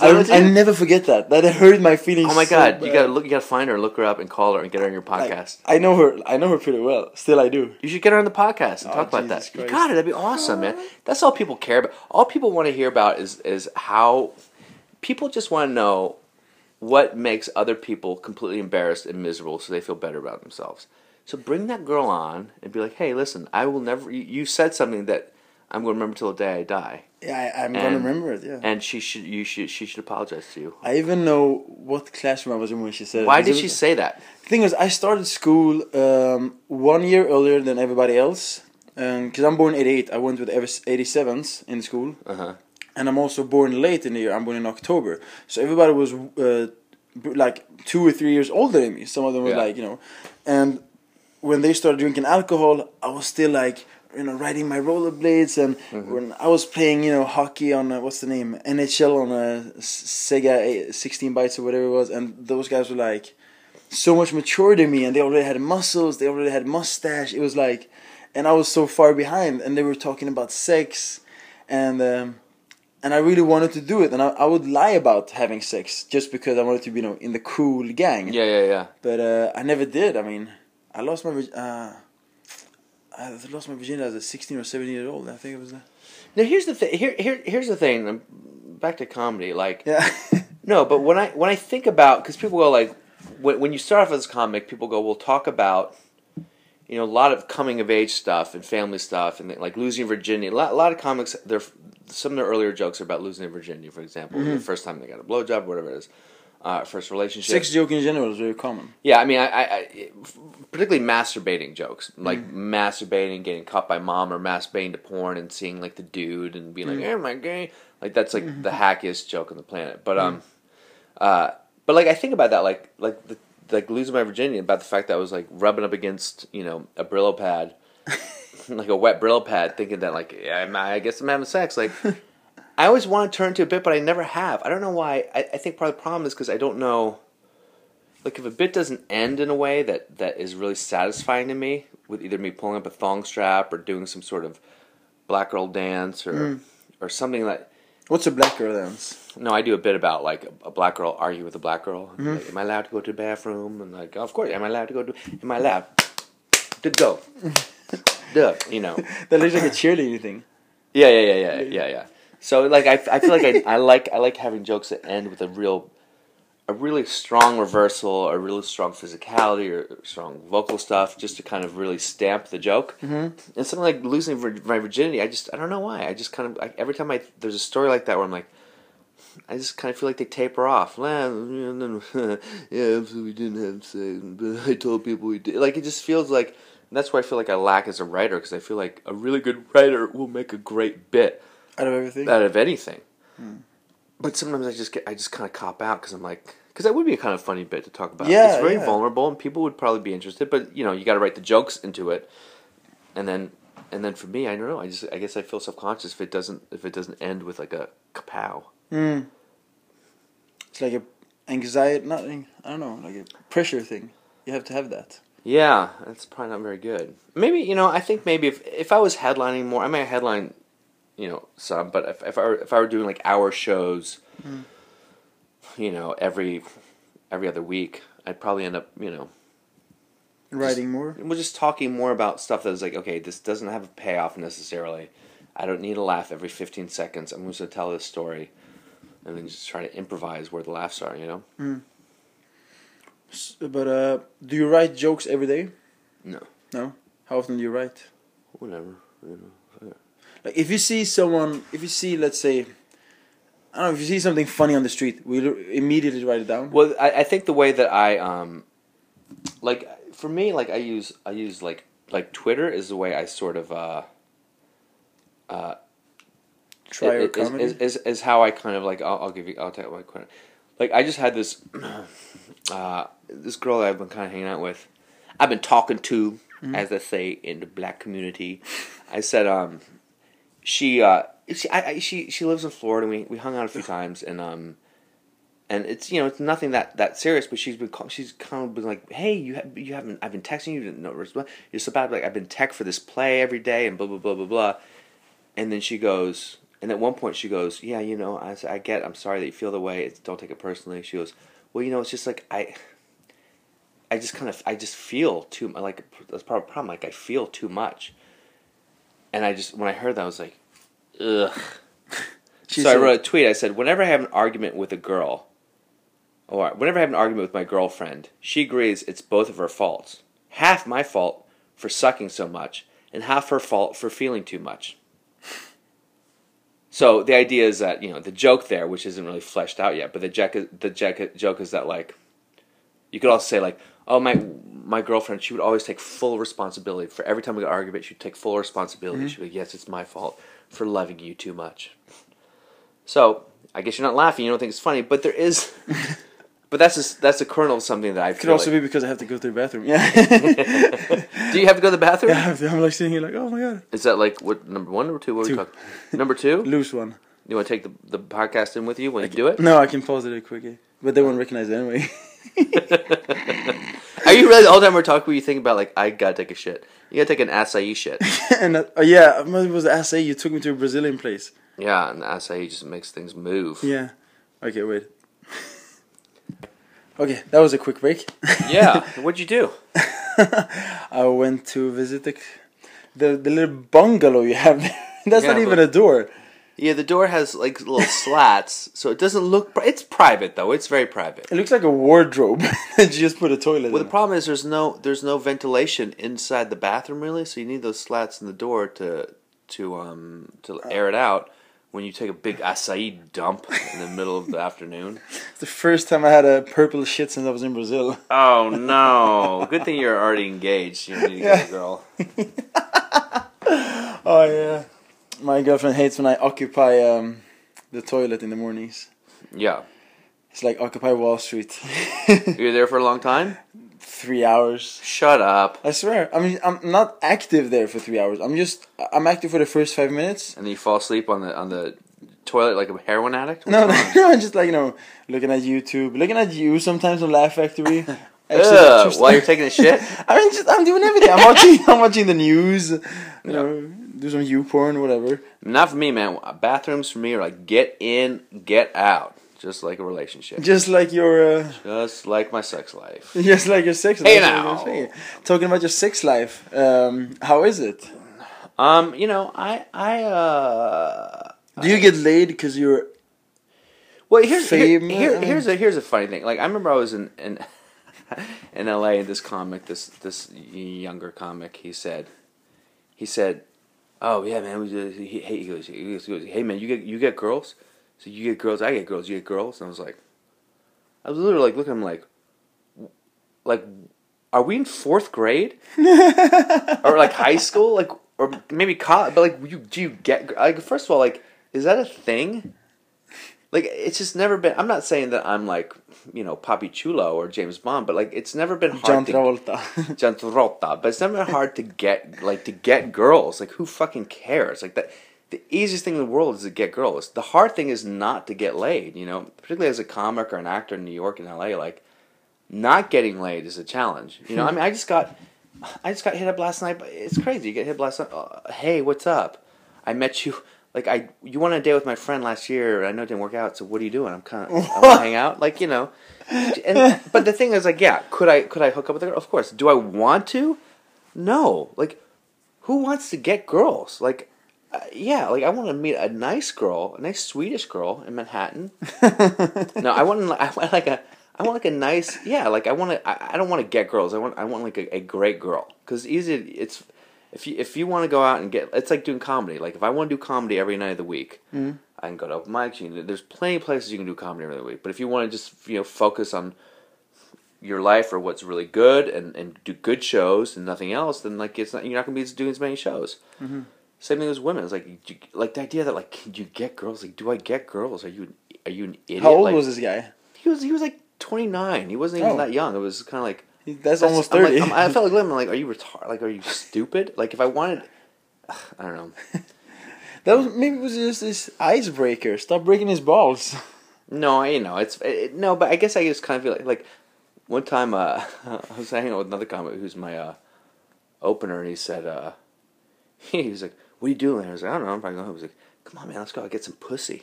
A: I, I never forget that. That hurt my feelings.
B: Oh my
A: so
B: god, you gotta look. You gotta find her, look her up, and call her, and get her on your podcast.
A: I know her. I know her pretty well. Still, I do.
B: you should get her on the podcast and
A: Oh,
B: talk about
A: Jesus
B: that. You got it. That'd be awesome, man. That's all people care about. All people want to hear about is is how people just want to know what makes other people completely embarrassed and miserable, so they feel better about themselves. So bring that girl on and be like, "Hey, listen, I will never. You said something that I'm going to remember till the day I die,
A: Yeah, I, I'm gonna remember it. Yeah.
B: and she should. You should. She should apologize to you."
A: I even know what classroom I was in when she said.
B: Why
A: Because
B: did
A: it
B: she
A: was-
B: say that?
A: The thing is, I started school um, one year earlier than everybody else. Because I'm born 88, I went with 87s in school.
B: Uh huh.
A: And I'm also born late in the year, I'm born in October. So everybody was uh, like two or three years older than me. Some of them were
B: Yeah.
A: like, you know. And when they started drinking alcohol, I was still like you know riding my rollerblades and when I was playing you know hockey on uh, what's the name NHL on a Sega 16 bytes or whatever it was, and those guys were like so much mature than me, and they already had muscles, they already had mustache. It was like, and I was so far behind, and they were talking about sex, and. Um, and I really wanted to do it, and I, I would lie about having sex just because I wanted to be, you know, in the cool gang.
B: Yeah, yeah, yeah.
A: But uh, I never did. I mean, I lost my uh, I lost my virginity as a sixteen or seventeen year old. I think it was that.
B: Now here's the thing. Here, here, here's the thing. um, Back to comedy. Like,
A: Yeah.
B: no, but when I when I think about because people go like when when you start off as a comic, people go, "We'll talk about." You know, a lot of coming of age stuff and family stuff, and like losing virginity. A lot, a lot of comics, their some of their earlier jokes are about losing their virginity. For example, the first time they got a blowjob, whatever it is, uh, first relationship.
A: Sex joke in general is very common.
B: Yeah, I mean, I, I, I particularly masturbating jokes, like masturbating, getting caught by mom, or masturbating to porn and seeing like the dude and being like, "Am I gay?" Like that's like the hackiest joke on the planet. But um, uh, but like I think about that, like like the like losing my virginity about the fact that I was like rubbing up against you know a Brillo pad, like a wet Brillo pad, thinking that like yeah, I guess I'm having sex. Like I always want to turn to a bit, but I never have. I don't know why. I, I think part of the problem is because I don't know. Like if a bit doesn't end in a way that that is really satisfying to me, with either me pulling up a thong strap or doing some sort of black girl dance or mm. or something like.
A: What's a black girl dance?
B: No, I do a bit about like a, a black girl argue with a black girl. Mm-hmm. Like, am I allowed to go to the bathroom? And like, of course, am I allowed to go to? Am I allowed to go? Duh, you know.
A: That looks like a cheerleading thing.
B: Yeah, yeah, yeah, yeah, yeah, yeah. So like, I, I feel like I, I like I like having jokes that end with a real, a really strong reversal, a really strong physicality or strong vocal stuff, just to kind of really stamp the joke. Mm-hmm. And something like losing vir- my virginity, I just I don't know why. I just kind of I, every time I there's a story like that where I'm like. I just kind of feel like they taper off. Well, and then, yeah, so we didn't have sex, but I told people we did. Like it just feels like and that's why I feel like I lack as a writer because I feel like a really good writer will make a great bit
A: Out of everything.
B: out of anything. But sometimes I just get I just kind of cop out because I'm like because that would be a kind of funny bit to talk about.
A: Yeah,
B: it's very
A: yeah.
B: vulnerable and people would probably be interested. But you know you got to write the jokes into it, and then and then for me I don't know I just I guess I feel self conscious if it doesn't if it doesn't end with like a kapow.
A: Mm. It's like a anxiety, not an- I don't know, like a pressure thing. You have to have that.
B: Yeah, that's probably not very good. Maybe you know I think maybe if if I was headlining more I might headline, you know some. But if if I were, if I were doing like hour shows, you know every every other week, I'd probably end up you know
A: Writing more.
B: we're just talking more about stuff that is like okay this doesn't have a payoff necessarily. I don't need a laugh every fifteen seconds. I'm just gonna tell this story, and then just try to improvise where the laughs are. You know.
A: S- But uh, do you write jokes every day?
B: No.
A: No. How often do you write?
B: Whatever. You know.
A: Like if you see someone, if you see, let's say, I don't know, if you see something funny on the street, we immediately write it down?
B: Well, I, I think the way that I um, like for me, like I use I use like like Twitter is the way I sort of uh, uh,
A: Try your
B: is, is, is is how I kind of like I'll, I'll give you I'll tell you my quote. Like I just had this uh, this girl that I've been kind of hanging out with. I've been talking to, as they say in the black community. I said um, she uh she I, I she she lives in Florida. We we hung out a few times and um and it's you know it's nothing that that serious. But she's been call, she's kind of been like, hey, you have you haven't I've been texting you, you didn't know. You're so bad. Like I've been tech for this play every day and blah blah blah blah blah. And then she goes, and at one point she goes, yeah, you know, I, I get, I'm sorry that you feel the way. It's, don't take it personally. She goes, well, you know, it's just like I. I just kind of I just feel too like that's part of the problem. Like I feel too much, and I just when I heard that I was like, ugh. So I wrote a tweet. I said, whenever I have an argument with a girl, or whenever I have an argument with my girlfriend, she agrees it's both of her faults. Half my fault for sucking so much, and half her fault for feeling too much. So the idea is that you know the joke there, which isn't really fleshed out yet, but the joke the joke joke is that like you could also say like, oh my my girlfriend, she would always take full responsibility for every time we got an argument. She'd take full responsibility. Mm-hmm. She'd be like, yes, it's my fault for loving you too much. So I guess you're not laughing. You don't think it's funny, but there is But that's a, that's a kernel of something that I
A: Could also
B: like-
A: be because I have to go to the bathroom. Yeah.
B: Do you have to go to the bathroom?
A: yeah, I to- I'm like sitting here like, oh my god.
B: Is that like what number one, number two? What are we talking? Number two.
A: Loose one.
B: You want to take the, the podcast in with you when you do it?
A: No, I can pause it quickly. But they won't recognize it anyway.
B: Are you really all the time we're talking? Were you thinking about like I gotta take a shit? You gotta take an acai shit.
A: and uh, oh yeah, it was acai. You took me to a Brazilian place.
B: yeah, and the acai just makes things move.
A: Yeah. Okay, wait. okay, that was a quick break.
B: Yeah. What'd you do?
A: I went to visit the the, the little bungalow you have there. That's not even a door.
B: Yeah, the door has like little slats, so it doesn't look. pri- It's private though. It's very private.
A: It looks like a wardrobe. that you just put a toilet
B: Well,
A: in.
B: the problem is there's no there's no ventilation inside the bathroom really, so you need those slats in the door to to um to air it out when you take a big acai dump in the middle of the afternoon.
A: It's the first time I had a purple shit since I was in Brazil.
B: Oh no! Good thing you're already engaged. You need to get
A: Yeah.
B: a girl.
A: Oh yeah. My girlfriend hates when I occupy um, the toilet in the mornings.
B: Yeah,
A: It's like occupy Wall Street.
B: you were there for a long time.
A: three hours.
B: Shut up.
A: I swear. I mean, I'm not active there for three hours. I'm just I'm active for the first five minutes.
B: And then you fall asleep on the on the toilet like a heroin addict.
A: No,
B: What's
A: no, no. I'm just like you know, looking at YouTube, looking at you sometimes on Laugh Factory.
B: Ugh, while you're taking a shit.
A: I mean, just I'm doing everything. I'm watching. I'm watching the news. You know, do some you porn, whatever.
B: Not for me, man. Bathrooms for me are like get in, get out, just like a relationship,
A: Just like your, uh,
B: just like my sex life.
A: just like your sex life.
B: Hey
A: what I
B: now.
A: Talking about your sex life. Um, how is it?
B: Um, you know, I I uh.
A: Do you get laid because you're?
B: Well, here's here, here- here's a here's a funny thing. Like I remember I was in in in L.A. and this comic, this this younger comic, he said, he said, "Oh yeah, man." We just, he, he he goes, he goes, he goes, "Hey man, you get you get girls? So you get girls? I get girls. You get girls?" And I was like, I was literally like looking at him like, like, are we in fourth grade or like high school, like or maybe college? But like, you do you get like first of all, like, is that a thing? Like it's just never been i'm not saying that i'm like you know Papi Chulo or James Bond but like it's never been hard
A: John
B: to
A: Travolta.
B: John Travolta, but it's never been hard to get like to get girls. Like who fucking cares? Like that the easiest thing in the world is to get girls. The hard thing is not to get laid you know? Particularly as a comic or an actor in New York and LA like not getting laid is a challenge. You know I mean I just got I just got hit up last night but it's crazy. You get hit up last night uh, hey what's up? I met you like I you went on a date with my friend last year. I know it didn't work out. So what are you doing? I'm kind of I want to hang out. Like you know, and but the thing is like yeah, could I could I hook up with a girl? Of course. Do I want to? No. Like who wants to get girls? Like uh, yeah, like I want to meet a nice girl, a nice Swedish girl in Manhattan. no, I want I want like a I want like a nice yeah, like I want to I, I don't want to get girls. I want I want like a, a great girl cuz easy it's if you if you want to go out and get it's like doing comedy. Like if I want to do comedy every night of the week,
A: Mm.
B: I can go to open mics. You can, there's plenty of places you can do comedy every week. But if you want to just you know focus on your life or what's really good and, and do good shows and nothing else, then like it's not you're not gonna be doing as many shows.
A: Mm-hmm.
B: Same thing with women. It's like you, like the idea that like can you get girls? Like do I get girls? Are you are you an idiot?
A: How old
B: Like,
A: was this guy?
B: he? Was he was like 29. He wasn't even
A: Oh.
B: that young. It was kind of like
A: He- That's, almost 30.
B: I'm like- I'm- I felt like living. like, are you retarded? Like, are you stupid? Like, if I wanted, I don't know.
A: that was maybe it was just this icebreaker. Stop breaking his balls.
B: No, you know, it's it, no, but I guess I just kind of feel like like one time uh, I was hanging out with another comic who's my uh, opener, and he said uh, he was like, "What are you doing?" I was like, "I don't know." I'm probably going home. He was like, "Come on, man, let's go out get some pussy."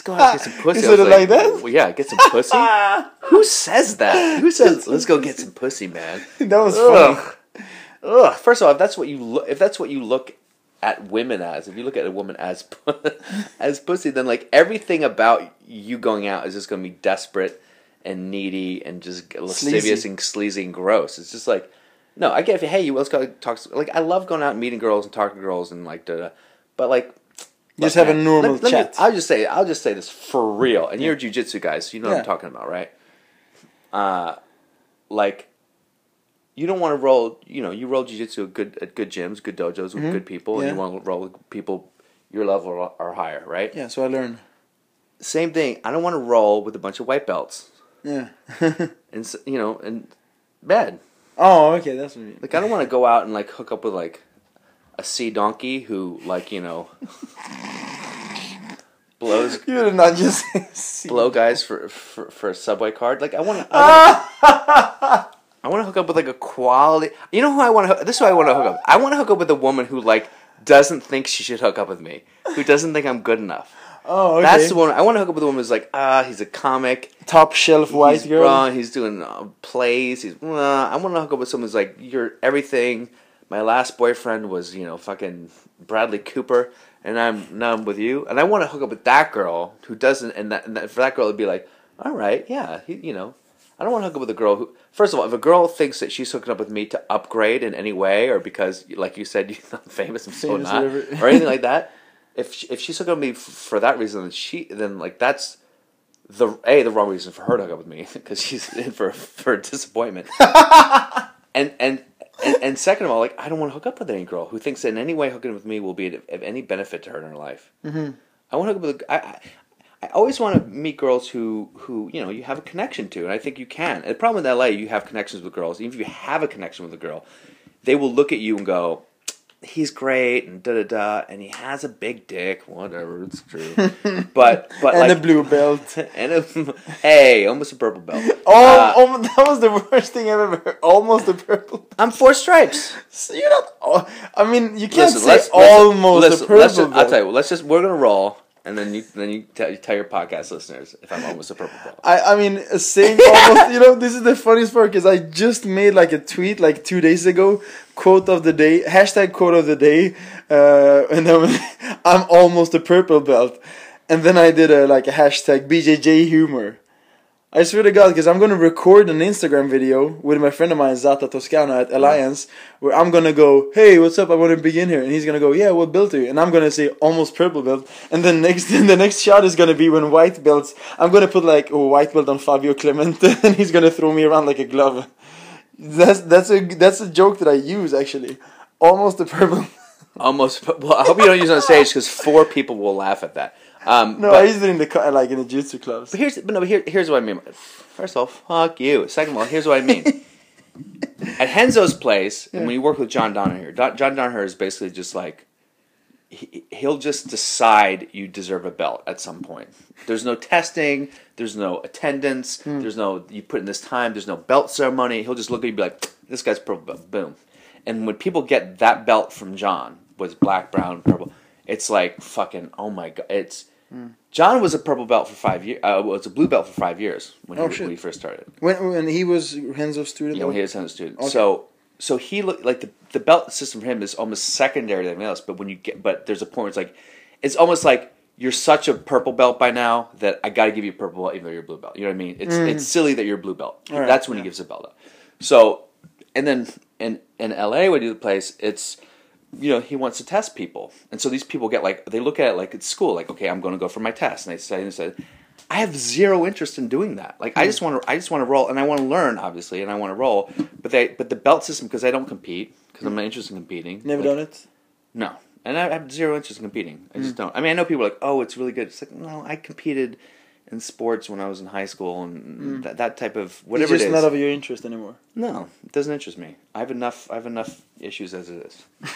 B: Let's go out and get some pussy.
A: He
B: I was
A: said it like that?
B: Well, yeah, get some pussy. Who says that? Who says let's go get some pussy, man?
A: that was funny.
B: Ugh. Ugh. First of all, if that's what you look, if that's what you look at women as, if you look at a woman as as pussy, then like everything about you going out is just going to be desperate and needy and just lascivious
A: Sleazy.
B: and sleazy and gross. It's just like, no, I get if hey, you let's go talk. Like I love going out and meeting girls and talking to girls and like, da, da. but like.
A: Just have a normal
B: let- let me-
A: chat.
B: I'll just say, I'll just say this for real, and you're a jujitsu guys, so you know what I'm talking about, right? Uh, like you don't want to roll. You know, you roll jiu-jitsu at good at good gyms, good dojos with good people, and
A: Mm-hmm.
B: You want to roll with people your level or, or higher, right?
A: Yeah, so I learned.
B: Same thing. I don't want to roll with a bunch of white belts.
A: Yeah.
B: and you know, and bad.
A: oh, okay, that's what you mean.
B: Like I don't want to go out and like hook up with like a sea donkey who like you know blows
A: You did not just
B: blow guys for for, for a subway card. Like I want to. I want to hook up with like a quality. You know who I want to? This is who I want to hook up. I want to hook up with a woman who like doesn't think she should hook up with me. Who doesn't think I'm good enough.
A: Oh, okay.
B: That's the one. I want to hook up with a woman who's like, ah, he's a comic.
A: top shelf white
B: he's
A: girl.
B: he's doing uh, plays. He's. Uh, I want to hook up with someone who's like, you're everything. My last boyfriend was, you know, fucking Bradley Cooper, and I'm now I'm with you, and I want to hook up with that girl who doesn't, and, that, and that, for that girl it'd be like, all right, yeah, he, you know, I don't want to hook up with a girl who, first of all, if a girl thinks that she's hooking up with me to upgrade in any way, or because, like you said, you're not famous, I'm so
A: Famous,
B: not, or anything like that, if she, if she's hooking up with me f- for that reason, then she, then like that's the a the wrong reason for her to hook up with me because she's in for for a disappointment. and, and and and second of all, like I don't want to hook up with any girl who thinks that in any way hooking with me will be of, of any benefit to her in her life. Mm-hmm. I want to hook up with. I, I, I always want to meet girls who who you know you have a connection to, and I think you can. And the problem in LA, you have connections with girls. Even if you have a connection with a girl, they will look at you and go, "He's great," and da da da, and he has a big dick. Whatever, it's true. but but
A: and
B: like,
A: a blue belt.
B: and a, hey, almost a purple belt.
A: Oh,
B: Uh,
A: oh, that was the worst thing I've ever heard. Almost a purple. belt.
B: I'm four stripes.
A: So you're not. Oh, I mean, you can't
B: Listen,
A: say almost
B: listen,
A: a purple.
B: let's just- I'll tell you. what, Let's just we're gonna roll, and then you then you tell, you tell your podcast listeners if I'm almost a purple belt.
A: I, I mean, saying almost, you know, this is the funniest part because I just made like a tweet like two days ago, quote of the day, hashtag quote of the day, uh, and then I'm almost a purple belt, and then I did a like a hashtag BJJ humor. I swear to God, because I'm gonna record an Instagram video with my friend of mine Zata Toscano at Alliance, where I'm gonna go, "Hey, what's up? I want to begin here," and he's gonna go, "Yeah, what belt are you?" And I'm gonna say almost purple belt, and then next, the next shot is gonna be when white belts. I'm gonna put like a white belt on Fabio Clemente, and he's gonna throw me around like a glove. That's that's a that's a joke that I use actually. Almost a purple.
B: Almost. Well, I hope you don't use it on stage because four people will laugh at that. Um,
A: No,
B: but,
A: I use it in the cu- like in the jiu-jitsu clubs.
B: but here's but no. But here, here's what I mean. First of all, fuck you. Second of all, here's what I mean. At Renzo's place, and when you work with John Danaher, Don, John Danaher is basically just like he, he'll just decide you deserve a belt at some point. There's no testing. There's no attendance. There's no you put in this time. There's no belt ceremony. He'll just look at you and be like, "This guy's purple. Boom. And when people get that belt from John, was black, brown, purple, it's like fucking oh my god. It's John was a purple belt for five years. Uh, was a blue belt for five years when he,
A: Oh,
B: when he first started.
A: When when he was Renzo's student.
B: Know,
A: though?
B: he was a student.
A: Okay.
B: So so he looked like the the belt system for him is almost secondary to everything else. But when you get, but there's a point where it's like, it's almost like you're such a purple belt by now that I got to give you a purple belt even though you're a blue belt. You know what I mean? It's it's silly that you're a blue belt.
A: Mm. Right,
B: That's when
A: yeah.
B: he gives a belt up. So, and then in in LA when you do the place, it's you know he wants to test people, and so these people get like they look at it like it's school, like okay, I'm going to go for my test, and they say and say. I have zero interest in doing that. Like
A: Hmm.
B: I just want to, I just want to roll, and I want to learn, obviously, and I want to roll. But they, but the belt system because I don't compete because I'm not interested in competing.
A: Never
B: like,
A: done it.
B: No, and I have zero interest in competing. I
A: Hmm.
B: just don't. I mean, I know people are like, oh, it's really good. It's like, no, I competed in sports when I was in high school, and that, that type of whatever
A: Hmm. it's just
B: it is.
A: not of your interest anymore.
B: No, it doesn't interest me. I have enough. I have enough issues as it is.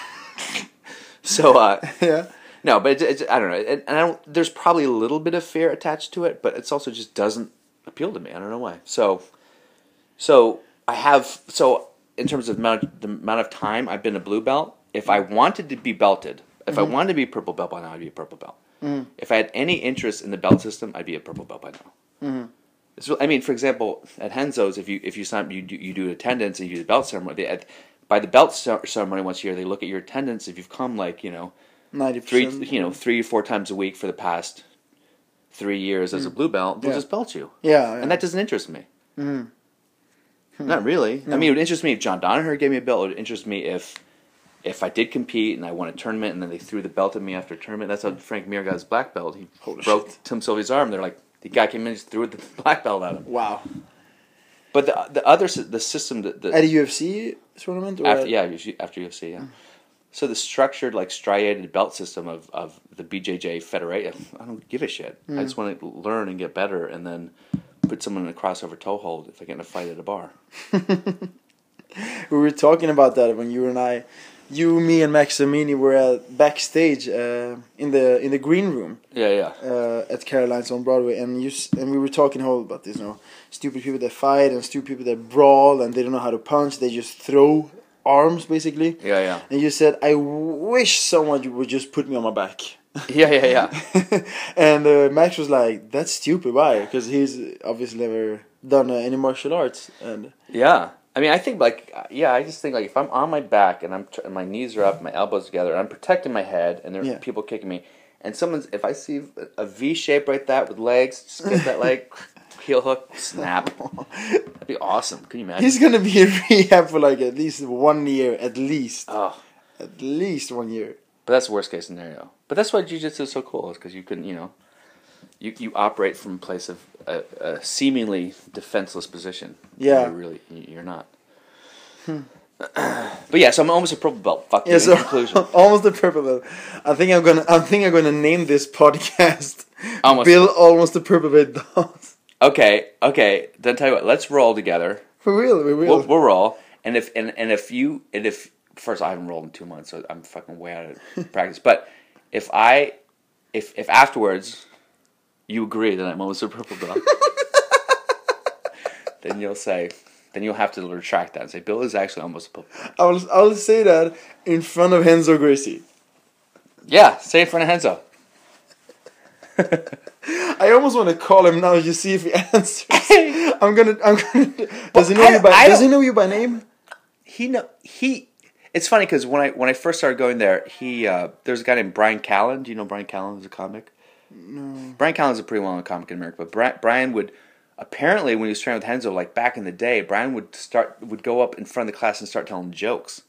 B: so uh,
A: yeah.
B: no, but it's, it's, I don't know, and, and I don't. There's probably a little bit of fear attached to it, but it's also just doesn't appeal to me. I don't know why. So, so I have so in terms of amount, the amount of time I've been a blue belt. If I wanted to be belted, if I mm-hmm. wanted to be a purple belt by now, I'd be a purple belt. Mm-hmm. If I had any interest in the belt system, I'd be a purple belt by now. Mm-hmm. It's, I mean, for example, at Renzo's, if you if you sign you do, you do attendance and you do the belt ceremony, they, at, by the belt ceremony once a year, they look at your attendance. If you've come like you know
A: Ninety
B: three you know three or four times a week for the past three years as a mm. blue belt, they'll
A: Yeah.
B: just belt you,
A: Yeah, yeah.
B: and that doesn't interest me. Mm. Hmm. Not really. I mean, it would interest me if John Danaher gave me a belt. It would interest me if if I did compete and I won a tournament and then they threw the belt at me after a tournament. That's how Frank Mir got his black belt. He
A: Holy
B: broke
A: shit.
B: Tim Sylvia's arm. They're like the guy came in and just threw the black belt at him.
A: Wow.
B: But the the other the system that the,
A: At a UFC tournament or
B: after
A: at-
B: yeah after UFC yeah. Hmm. So the structured like striated belt system of, of the BJJ Federation, I don't give a shit. I just hmm. want to learn and get better, and then put someone in a crossover toe hold if I get in a fight at a bar.
A: we were talking about that when you and I, you, me, and Maximini were at backstage uh, in the in the green room
B: Yeah, yeah.
A: uh, at Caroline's on Broadway, and you and we were talking whole about this, you know, stupid people that fight and stupid people that brawl and they don't know how to punch, they just throw arms basically.
B: Yeah, yeah.
A: And you said, I wish someone would just put me on my back.
B: Yeah, yeah, yeah.
A: and uh, Max was like, "That's stupid. Why? Because he's obviously never done uh, any martial arts." And
B: Yeah. I mean, I think like yeah, I just think like if I'm on my back and I'm tr- and my knees are up, my elbows together, and I'm protecting my head, and there are
A: Yeah.
B: people kicking me, and someone's if I see a V shape right that with legs, just get that leg, heel hook, snap. That'd be awesome. Can you imagine?
A: he's gonna be in rehab for like at least one year, at least,
B: oh,
A: at least one year.
B: but that's worst case scenario. But that's why jujitsu is so cool, is because you can you know, you you operate from a place of a, a seemingly defenseless position.
A: Yeah.
B: You're really you're not. But yeah, so I'm almost a purple belt. Fuck.
A: Yeah, so
B: conclusion.
A: almost a purple belt. I think I'm gonna. I think I'm gonna name this podcast
B: Almost.
A: Bill almost the purple belt.
B: Okay, okay. Then tell you what. Let's roll together.
A: For real, we will.
B: We'll, we'll roll. And if and, and if you and if first I haven't rolled in two months, so I'm fucking way out of practice. But if I if if afterwards you agree that I'm almost a purple belt, then you'll say then you'll have to retract that and say Bill is actually almost a purple.
A: I will. I will say that in front of Renzo Gracie.
B: Yeah, say it in front of Renzo.
A: I almost want to call him now just see if he answers. I'm gonna. I'm gonna. Does he know you by? Does he know you by name?
B: He know he. It's funny because when I when I first started going there, he uh, there's a guy named Bryan Callen. Do you know Bryan Callen? Who's a comic.
A: No.
B: Bryan Callen's a pretty well known comic in America, but Bri- Bryan would apparently when he was training with Renzo, like back in the day, Bryan would start would go up in front of the class and start telling jokes.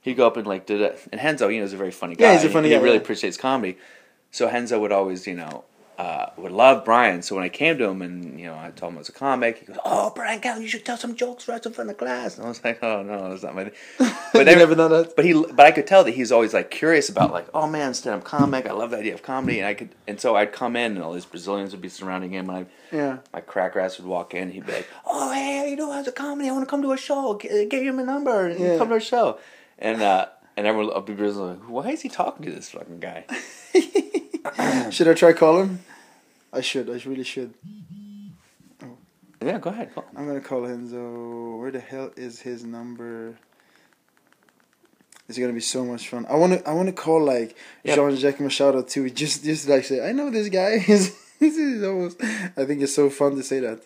B: He'd go up and like do that, and Renzo, you know, is a very funny guy.
A: Yeah, he's a funny
B: he,
A: guy,
B: He really
A: yeah.
B: appreciates comedy, so Renzo would always, you know, uh, would love Bryan. So when I came to him and you know I told him I was a comic, he goes, "Oh, Bryan Callen, you should tell some jokes right in front of the class." And I was like, "Oh no, that's not my."
A: Thing.
B: But
A: you
B: every-
A: never done that.
B: but he, but I could tell that he's always like curious about like, oh man, stand up comic. I love the idea of comedy, and I could, and so I'd come in, and all these Brazilians would be surrounding him, and I,
A: Yeah.
B: my cracker ass would walk in, he'd be like, oh hey, how you doing? How's the comedy? I want to come to a show. Get, get you my number, and
A: Yeah.
B: come to a show, and uh, and everyone would be Brazilian, like, why is he talking to this fucking guy?
A: Should I try call him? I should. I really should.
B: Yeah, go ahead. Call.
A: I'm gonna call Renzo. Where the hell is his number? It's gonna be so much fun. I wanna. I wanna call like
B: Yep.
A: Jean Jacques Machado too. Just, just like say, I know this guy. He's, he's almost. I think it's so fun to say that.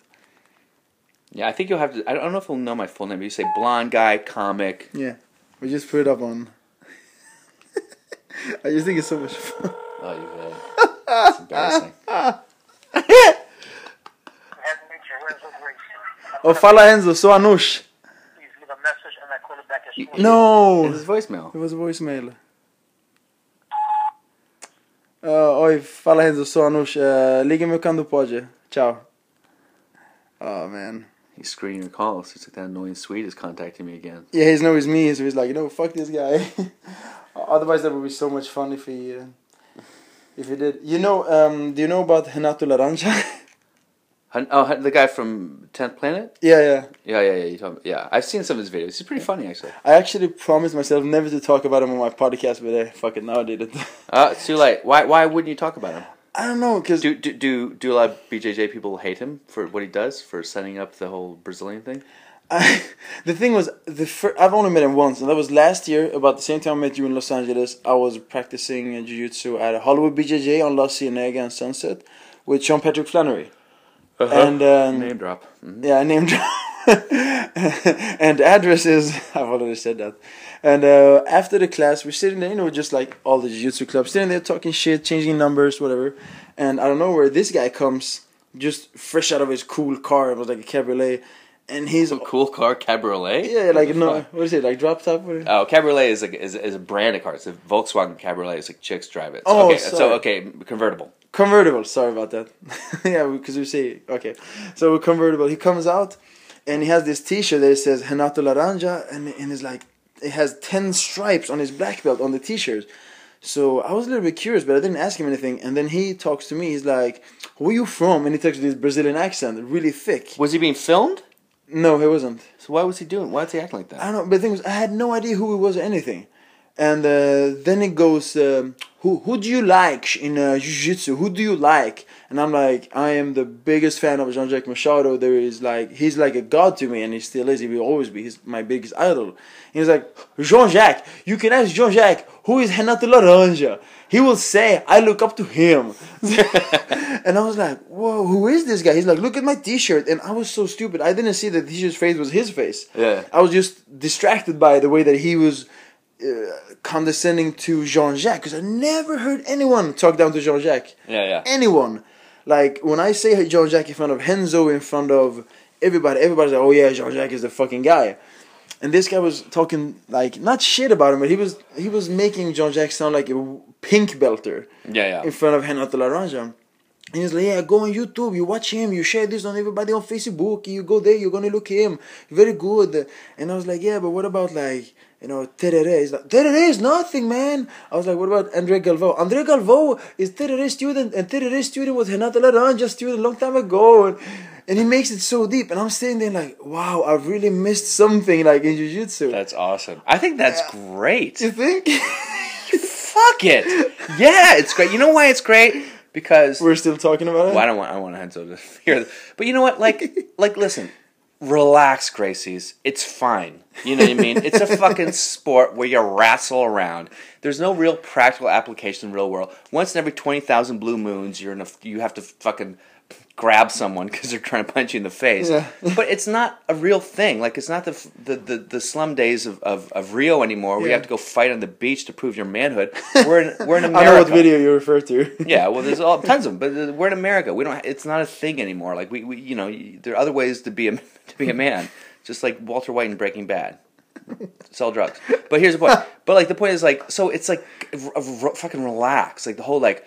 B: Yeah, I think you'll have to. I don't know if he'll know my full name. But you say blonde guy, comic.
A: Yeah, we just put it up on. I just think it's so much fun.
B: Oh, you really? It's embarrassing.
A: Oh, fala Renzo, sou Anush.
C: Please leave a message and I call it back as soon as
A: No,
B: It's his voicemail.
A: it was a voicemail. Uh, oi, fala Renzo, sou Anush. Uh, Liga-me quando pode. Tchau. Oh, man.
B: He's screening your calls. It's like that annoying Swede is contacting me again.
A: Yeah, he's know it's me, so he's like, you know, fuck this guy. Otherwise, that would be so much fun if he, uh, if he did. You know, um, do you know about Renato Laranja?
B: Oh, the guy from Tenth Planet.
A: yeah, yeah.
B: Yeah, yeah, yeah. You me. Yeah, I've seen some of his videos. He's pretty funny, actually.
A: I actually promised myself never to talk about him on my podcast, but I fucking now I did it.
B: Uh, it's too late. Why? Why wouldn't you talk about him?
A: I don't know, cause
B: Do do do do a lot of BJJ people hate him for what he does for setting up the whole Brazilian thing?
A: I, the thing was, the fir- I've only met him once, and that was last year. About the same time I met you in Los Angeles, I was practicing uh, jiu-jitsu at Hollywood BJJ on La Cienega and Sunset with Sean Patrick Flanery. And um,
B: Name drop. Mhm.
A: yeah, I named and address is I've already said that. And uh, after the class, we're sitting there, you know, just like all the jiu-jitsu clubs, sitting there talking shit, changing numbers, whatever. And I don't know where this guy comes, just fresh out of his cool car. It was like a cabriolet, and he's
B: Some cool car cabriolet.
A: yeah, like
B: What
A: no,
B: fuck?
A: what is it, like drop top? Or?
B: Oh, cabriolet is like is, is a brand of car. It's a Volkswagen cabriolet. It's like chicks drive it. So,
A: Oh,
B: okay, so okay, convertible.
A: Convertible. Sorry about that. yeah, because we say okay. So convertible. He comes out, and he has this T-shirt that says Renato Laranja, and and it's like it has ten stripes on his black belt on the T-shirt. So I was a little bit curious, but I didn't ask him anything. And then he talks to me. He's like, "Where you from?" And he talks with this Brazilian accent, really thick.
B: Was he being filmed?
A: No, he wasn't.
B: So why was he doing? Why was he acting like that?
A: I don't know. But the thing was, I had no idea who he was or anything. And uh, then it goes, um, "Who who do you like in uh, jiu-jitsu? Who do you like?" And I'm like, I am the biggest fan of Jean-Jacques Machado. There is like, he's like a god to me, and he still is. He will always be. He's my biggest idol. And he's like, Jean-Jacques. You can ask Jean-Jacques who is Renato Laranja. He will say, I look up to him. and I was like, whoa, who is this guy? He's like, look at my T-shirt, and I was so stupid. I didn't see that the T-shirt's face was his face.
B: Yeah.
A: I was just distracted by the way that he was uh, condescending to Jean Jacques because I never heard anyone talk down to Jean Jacques.
B: Yeah, yeah.
A: Anyone. Like when I say Jean Jacques in front of Renzo, in front of everybody, everybody's like, oh yeah, Jean Jacques is the fucking guy. And this guy was talking like not shit about him, but he was he was making Jean Jacques sound like a pink belter
B: Yeah, yeah.
A: in front of Renato Laranja. And he's like, yeah, go on YouTube, you watch him, you share this on everybody on Facebook, you go there, you're gonna look him, very good. And I was like, yeah, but what about like, you know, Terere? He's like, Terere is nothing, man. I was like, what about Andre Galvao? Andre Galvao is Terere student, and Terere student was Renato Laranja student a long time ago. And, and he makes it so deep, and I'm sitting there like, wow, I really missed something like in Jiu-Jitsu.
B: That's awesome. I think that's great.
A: you think?
B: Fuck it. Yeah, it's great. You know why it's great? Because
A: We're still talking about it?
B: well, I don't want I want to hear this. But you know what? Like like listen, relax, Gracies. It's fine. You know what I mean? It's a fucking sport where you wrestle around. There's no real practical application in the real world. Once in every twenty thousand blue moons, you're in a you have to fucking grab someone because they're trying to punch you in the face.
A: Yeah.
B: but it's not a real thing. Like it's not the the, the, the slum days of, of, of Rio anymore. where you have to go fight on the beach to prove your manhood. We're in we're in
A: I
B: America.
A: know what video you refer to.
B: Yeah, well, there's all tons of them, but uh, we're in America. We don't. It's not a thing anymore. Like we, we you know, there are other ways to be a to be a man. Just like Walter White in Breaking Bad, sell drugs. But here's the point. But like the point is like, so it's like r- r- fucking relax. Like the whole like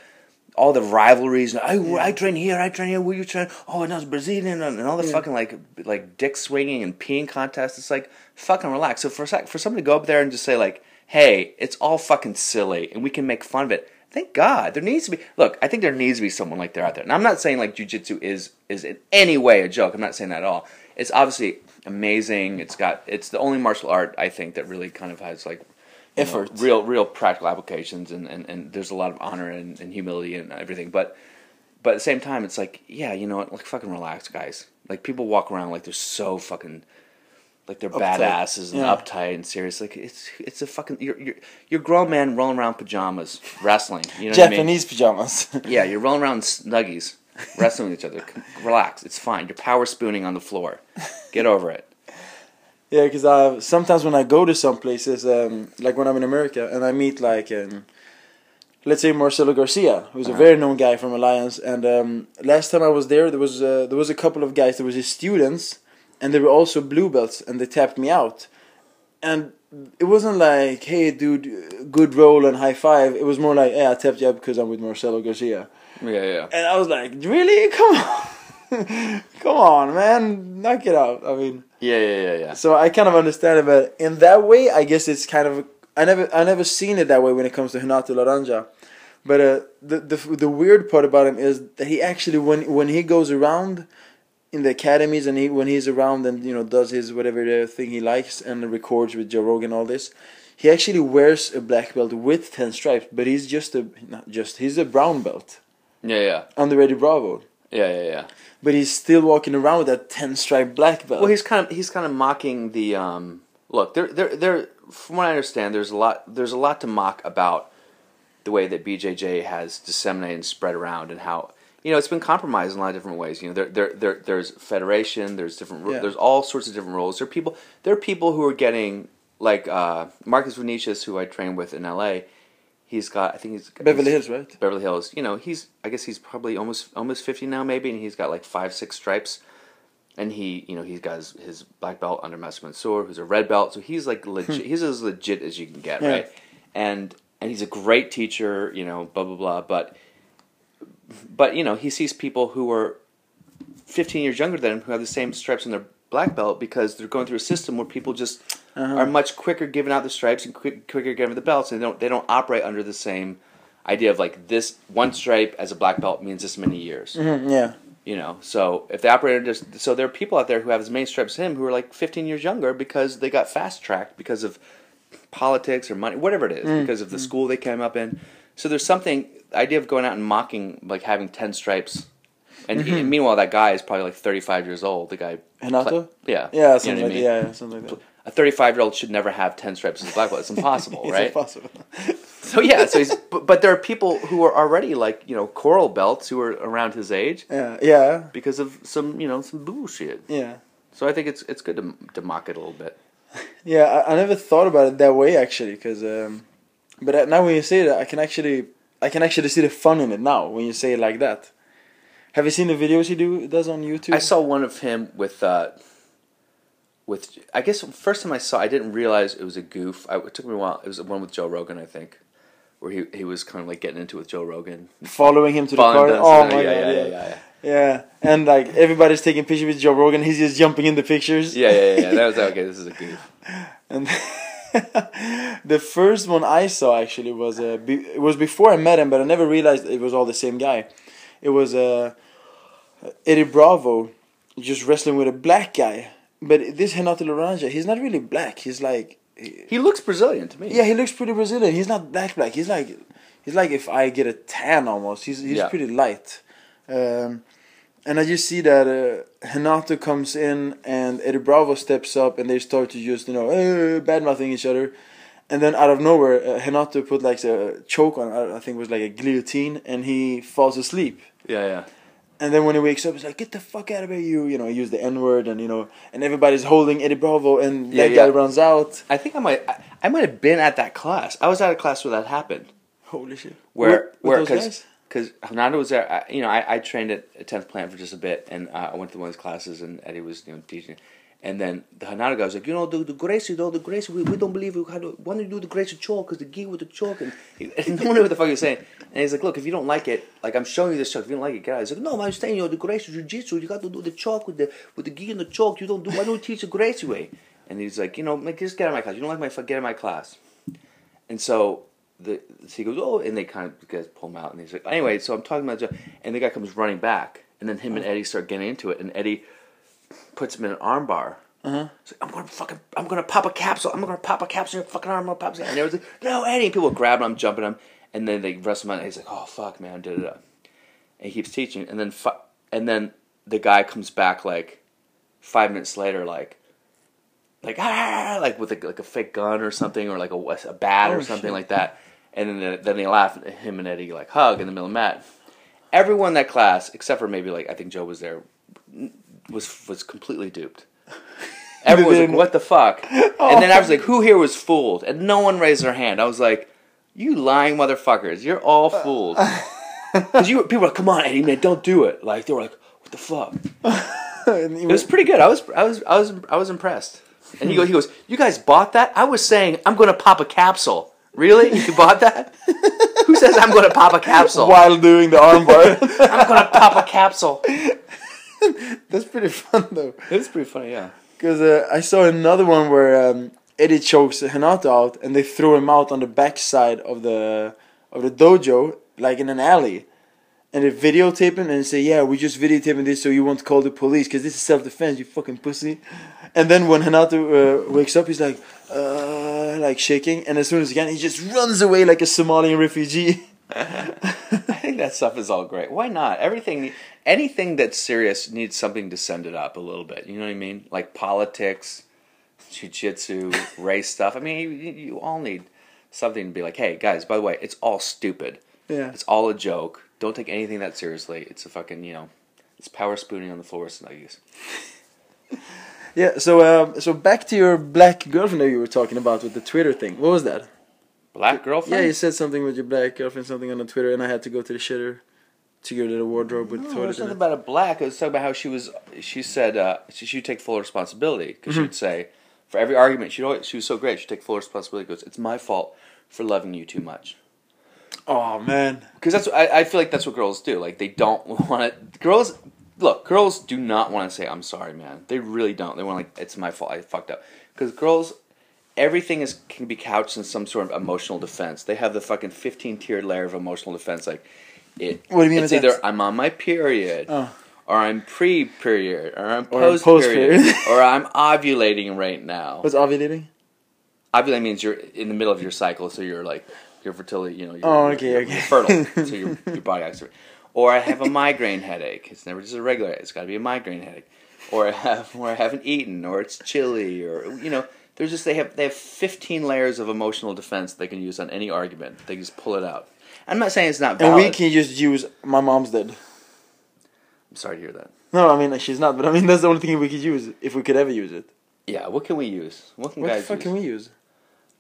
B: all the rivalries. I, I train here. I train here. Where you train? Oh, and I was Brazilian and, and all the fucking like like dick swinging and peeing contests. It's like fucking relax. So for a sec, for somebody to go up there and just say like, hey, it's all fucking silly and we can make fun of it. Thank God. There needs to be look, I think there needs to be someone like that out there. And I'm not saying like jujitsu is is in any way a joke. I'm not saying that at all. It's obviously amazing. It's got it's the only martial art I think that really kind of has like you know,
A: Effort.
B: real real practical applications and, and, and there's a lot of honor and, and humility and everything. But but at the same time it's like, yeah, you know what, like fucking relax, guys. Like people walk around like they're so fucking like they're
A: Uptight.
B: badasses and
A: Yeah.
B: uptight and serious. Like it's it's a fucking you're you're you're grown man rolling around pajamas wrestling. You know what I mean?
A: Japanese pajamas.
B: Yeah, you're rolling around snuggies, wrestling with each other. Relax, it's fine. You're power spooning on the floor. Get over it.
A: Yeah, because uh, sometimes when I go to some places, um, like when I'm in America, and I meet like, um, let's say Marcelo Garcia, who's a
B: Uh-huh.
A: very known guy from Alliance. And um, last time I was there, there was uh, there was a couple of guys. There was his students, and they were also blue belts, and they tapped me out. And it wasn't like, "Hey, dude, good roll and high five. It was more like, "Hey, I tapped you out because I'm with Marcelo Garcia."
B: Yeah, yeah.
A: And I was like, "Really? Come on, come on, man, knock it out." I mean.
B: Yeah, yeah, yeah, yeah.
A: So I kind of understand it, but in that way, I guess it's kind of I never I never seen it that way when it comes to Renato Laranja. But uh, the the the weird part about him is that he actually when when he goes around in the academies and he when he's around and you know does his whatever thing he likes and records with Joe Rogan and all this, he actually wears a black belt with ten stripes, but he's just a not just he's a brown belt
B: Yeah, yeah.
A: on the Eddie Bravo.
B: Yeah, yeah, yeah.
A: But he's still walking around with that ten stripe black belt.
B: Well, he's kind of he's kind of mocking the um look, there there there from what I understand, there's a lot there's a lot to mock about the way that BJJ has disseminated and spread around and how you know it's been compromised in a lot of different ways. You know, there there, there there's federation, there's different
A: Yeah.
B: there's all sorts of different roles. There are people there are people who are getting like uh, Marcus Vinicius, who I train with in LA. He's got I think he's
A: Beverly Hills, right?
B: Beverly Hills. You know, he's I guess he's probably almost almost fifty now, maybe, and he's got like five six stripes. And he, you know, he's got his, his black belt under Master Mansour, who's a red belt. So he's like legit. he's as legit as you can get,
A: Hmm. Yeah.
B: right? And and he's a great teacher, you know, blah blah blah. But but you know, he sees people who are fifteen years younger than him who have the same stripes on their black belt because they're going through a system where people just
A: Uh-huh.
B: are much quicker giving out the stripes and quick, quicker giving the belts, and they don't they don't operate under the same idea of like this one stripe as a black belt means this many years.
A: Mhm, yeah.
B: You know, so if the operator just so there are people out there who have as many stripes as him who are like 15 years younger because they got fast tracked because of politics or money, whatever it is,
A: Mm,
B: because of the school they came up in. So there's something the idea of going out and mocking like having 10 stripes, and he- meanwhile that guy is probably like 35 years old. The guy,
A: Renato?
B: yeah,
A: Yeah,
B: You know
A: something
B: what I
A: like
B: mean?
A: yeah, yeah, something like that.
B: A 35 year old should never have 10 stripes as a black belt. It's impossible,
A: It's
B: right?
A: impossible.
B: So yeah, so he's but, but there are people who are already like you know coral belts who are around his age
A: yeah, yeah,
B: because of some you know some bullshit.
A: yeah.
B: So I think it's it's good to to mock it a little bit.
A: Yeah, I, I never thought about it that way actually, because um, but uh, now when you say that, I can actually I can actually see the fun in it now when you say it like that. Have you seen the videos he do does on YouTube?
B: I saw one of him with uh with I guess first time I saw I didn't realize it was a goof. I, it took me a while. It was one with Joe Rogan, I think, where he he was kind of like getting into it with Joe Rogan.
A: following him to the car. Oh my
B: yeah,
A: god,
B: yeah,
A: yeah,
B: yeah, yeah,
A: and like everybody's taking pictures with Joe Rogan. He's just jumping in the pictures.
B: yeah, yeah, yeah. That was okay. This is a goof.
A: And the first one I saw actually was uh, be- it was before I met him, but I never realized it was all the same guy. It was uh, Eddie Bravo just wrestling with a black guy. But this Renato Laranja, he's not really black. He's like,
B: He looks Brazilian to me.
A: yeah, he looks pretty Brazilian. He's not black black. He's like, he's like if I get a tan almost. He's he's
B: Yeah.
A: pretty light. Um, and I just see that uh, comes in and Eddie Bravo steps up and they start to just you know uh, bad mouthing each other, and then out of nowhere uh, put like a choke on I I think it was like a guillotine and he falls asleep.
B: yeah, yeah.
A: And then when he wakes up, he's like, "Get the fuck out of here, you!" You know, he used the N word, and you know, and everybody's holding Eddie Bravo, and
B: Yeah,
A: that guy runs out.
B: I think I might I, I might have been at that class. I was at a class where that happened.
A: Holy shit!
B: where where because because Renato was there. I, you know, I, I trained at at Tenth Planet for just a bit, and uh, I went to one of his classes, and Eddie was you know teaching. And then the Renato guy was like, you know, the, the Gracie, though, the Gracie, we, we don't believe you. How to, why don't you do the Gracie choke? Because the gi with the choke. And, he, one knew what the fuck he was saying. And he's like, look, if you don't like it, like, I'm showing you this choke. If you don't like it, get out. He's like, no, I'm saying, you know, the Gracie Jiu Jitsu, you got to do the choke with the with the gi and the choke. You don't do, why don't you teach the Gracie way? And he's like, you know, like, just get out of my class. You don't like my, get out of my class. And so the so he goes, oh, and they kind of guys pull him out, and he's like, anyway, so I'm talking about, and the guy comes running back, and then him and Eddie start getting into it, and Eddie puts him in an armbar.
A: Uh-huh.
B: Like, I'm gonna fucking, I'm gonna pop a capsule, I'm gonna pop a capsule in your fucking arm, I'm gonna pop, a-" and everyone's like, no, Eddie, people grab him, jumping him, and then they wrestle him, and he's like, oh fuck, man, da da da, and he keeps teaching, and then fu- and then the guy comes back like five minutes later, like. Like ah, like with a, like a fake gun or something, or like a, a bat
A: Oh,
B: or something
A: shit.
B: like that, and then they- then they laugh. and Him and Eddie like hug in the middle of the mat. Everyone in that class, except for maybe like I think Joe was there, was was completely duped. Everyone was like, "What the fuck?" And then I oh. was like, "Who here was fooled?" And no one raised their hand. I was like, "You lying motherfuckers! You're all uh. fooled." Because you people were like, "Come on, Eddie, man, don't do it!" Like they were like, "What the fuck?" It was pretty good. I was I was I was I was impressed. And he goes, he goes, "You guys bought that?" I was saying, "I'm going to pop a capsule." Really? You bought that? Who says I'm going to pop a capsule?
A: while doing the armbar.
B: I'm going to pop a capsule.
A: That's pretty fun though.
B: It's pretty funny, yeah.
A: Because uh, I saw another one where um, Eddie chokes Renato out, and they throw him out on the backside of the of the dojo, like in an alley, and they videotape him and say, "Yeah, we just videotaping this so you won't call the police because this is self defense, you fucking pussy." And then when Renato uh, wakes up, he's like, uh, like shaking, and as soon as he can, he just runs away like a Somalian refugee.
B: I think that stuff is all great. Why not? Everything, anything that's serious needs something to send it up a little bit. You know what I mean? Like politics, jujitsu, race stuff. I mean, you, you all need something to be like, hey, guys, by the way, it's all stupid.
A: Yeah.
B: It's all a joke. Don't take anything that seriously. It's a fucking, you know, it's power spooning on the floor Snuggies.
A: Yeah. So, um, so back to your black girlfriend that you were talking about with the Twitter thing. What was that?
B: Black girlfriend?
A: Yeah, you said something with your black girlfriend, something on the Twitter, and I had to go to the shitter to to the wardrobe with
B: No, it
A: toilet.
B: was
A: it.
B: about a black. It was talking about how she was. She said uh, she should take full responsibility because she would say for every argument she always she was so great. She'd take full responsibility. Goes, it's my fault for loving you too much.
A: Oh man,
B: Because that's I, I feel like that's what girls do. Like they don't want to. Girls look. Girls do not want to say I'm sorry, man. They really don't. They want like it's my fault. I fucked up. Because girls, everything is can be couched in some sort of emotional defense. They have the fucking fifteen tiered layer of emotional defense. Like it.
A: What do you mean
B: It's either? I'm on my period,
A: Oh.
B: or I'm pre period, or I'm post period, or I'm ovulating right now.
A: What's ovulating?
B: Ovulating means you're in the middle of your cycle, so you're like your fertility. You know. You're,
A: Oh,
B: you're-
A: okay,
B: you're fertile, so your your body acts. Or I have a migraine headache. It's never just a regular. It's got to be a migraine headache. Or I have, or I haven't eaten, or it's chilly, or you know. There's just they have they have 15 layers of emotional defense they can use on any argument. They can just pull it out. I'm not saying it's not
A: And we can just use my mom's dead.
B: I'm sorry to hear that.
A: No, I mean she's not, but I mean that's the only thing we could use if we could ever use it.
B: Yeah, what can we use? What can
A: What the
B: guys
A: fuck
B: use?
A: can we use?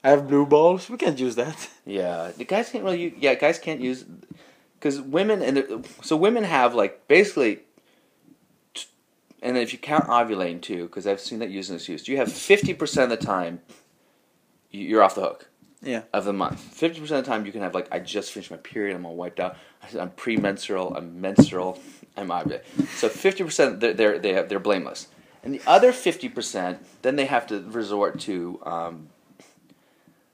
A: I have blue balls. We can't use that.
B: Yeah, the guys can't really. u- Yeah, guys can't use because women and so women have like basically, and if you count ovulating too, because I've seen that used in this use, you have fifty percent of the time you're off the hook.
A: Yeah.
B: Of the month, fifty percent of the time you can have like I just finished my period, I'm all wiped out. I'm premenstrual, I'm menstrual, I'm ovulating. So fifty percent they're, they're they have they're blameless, and the other fifty percent then they have to resort to. Um,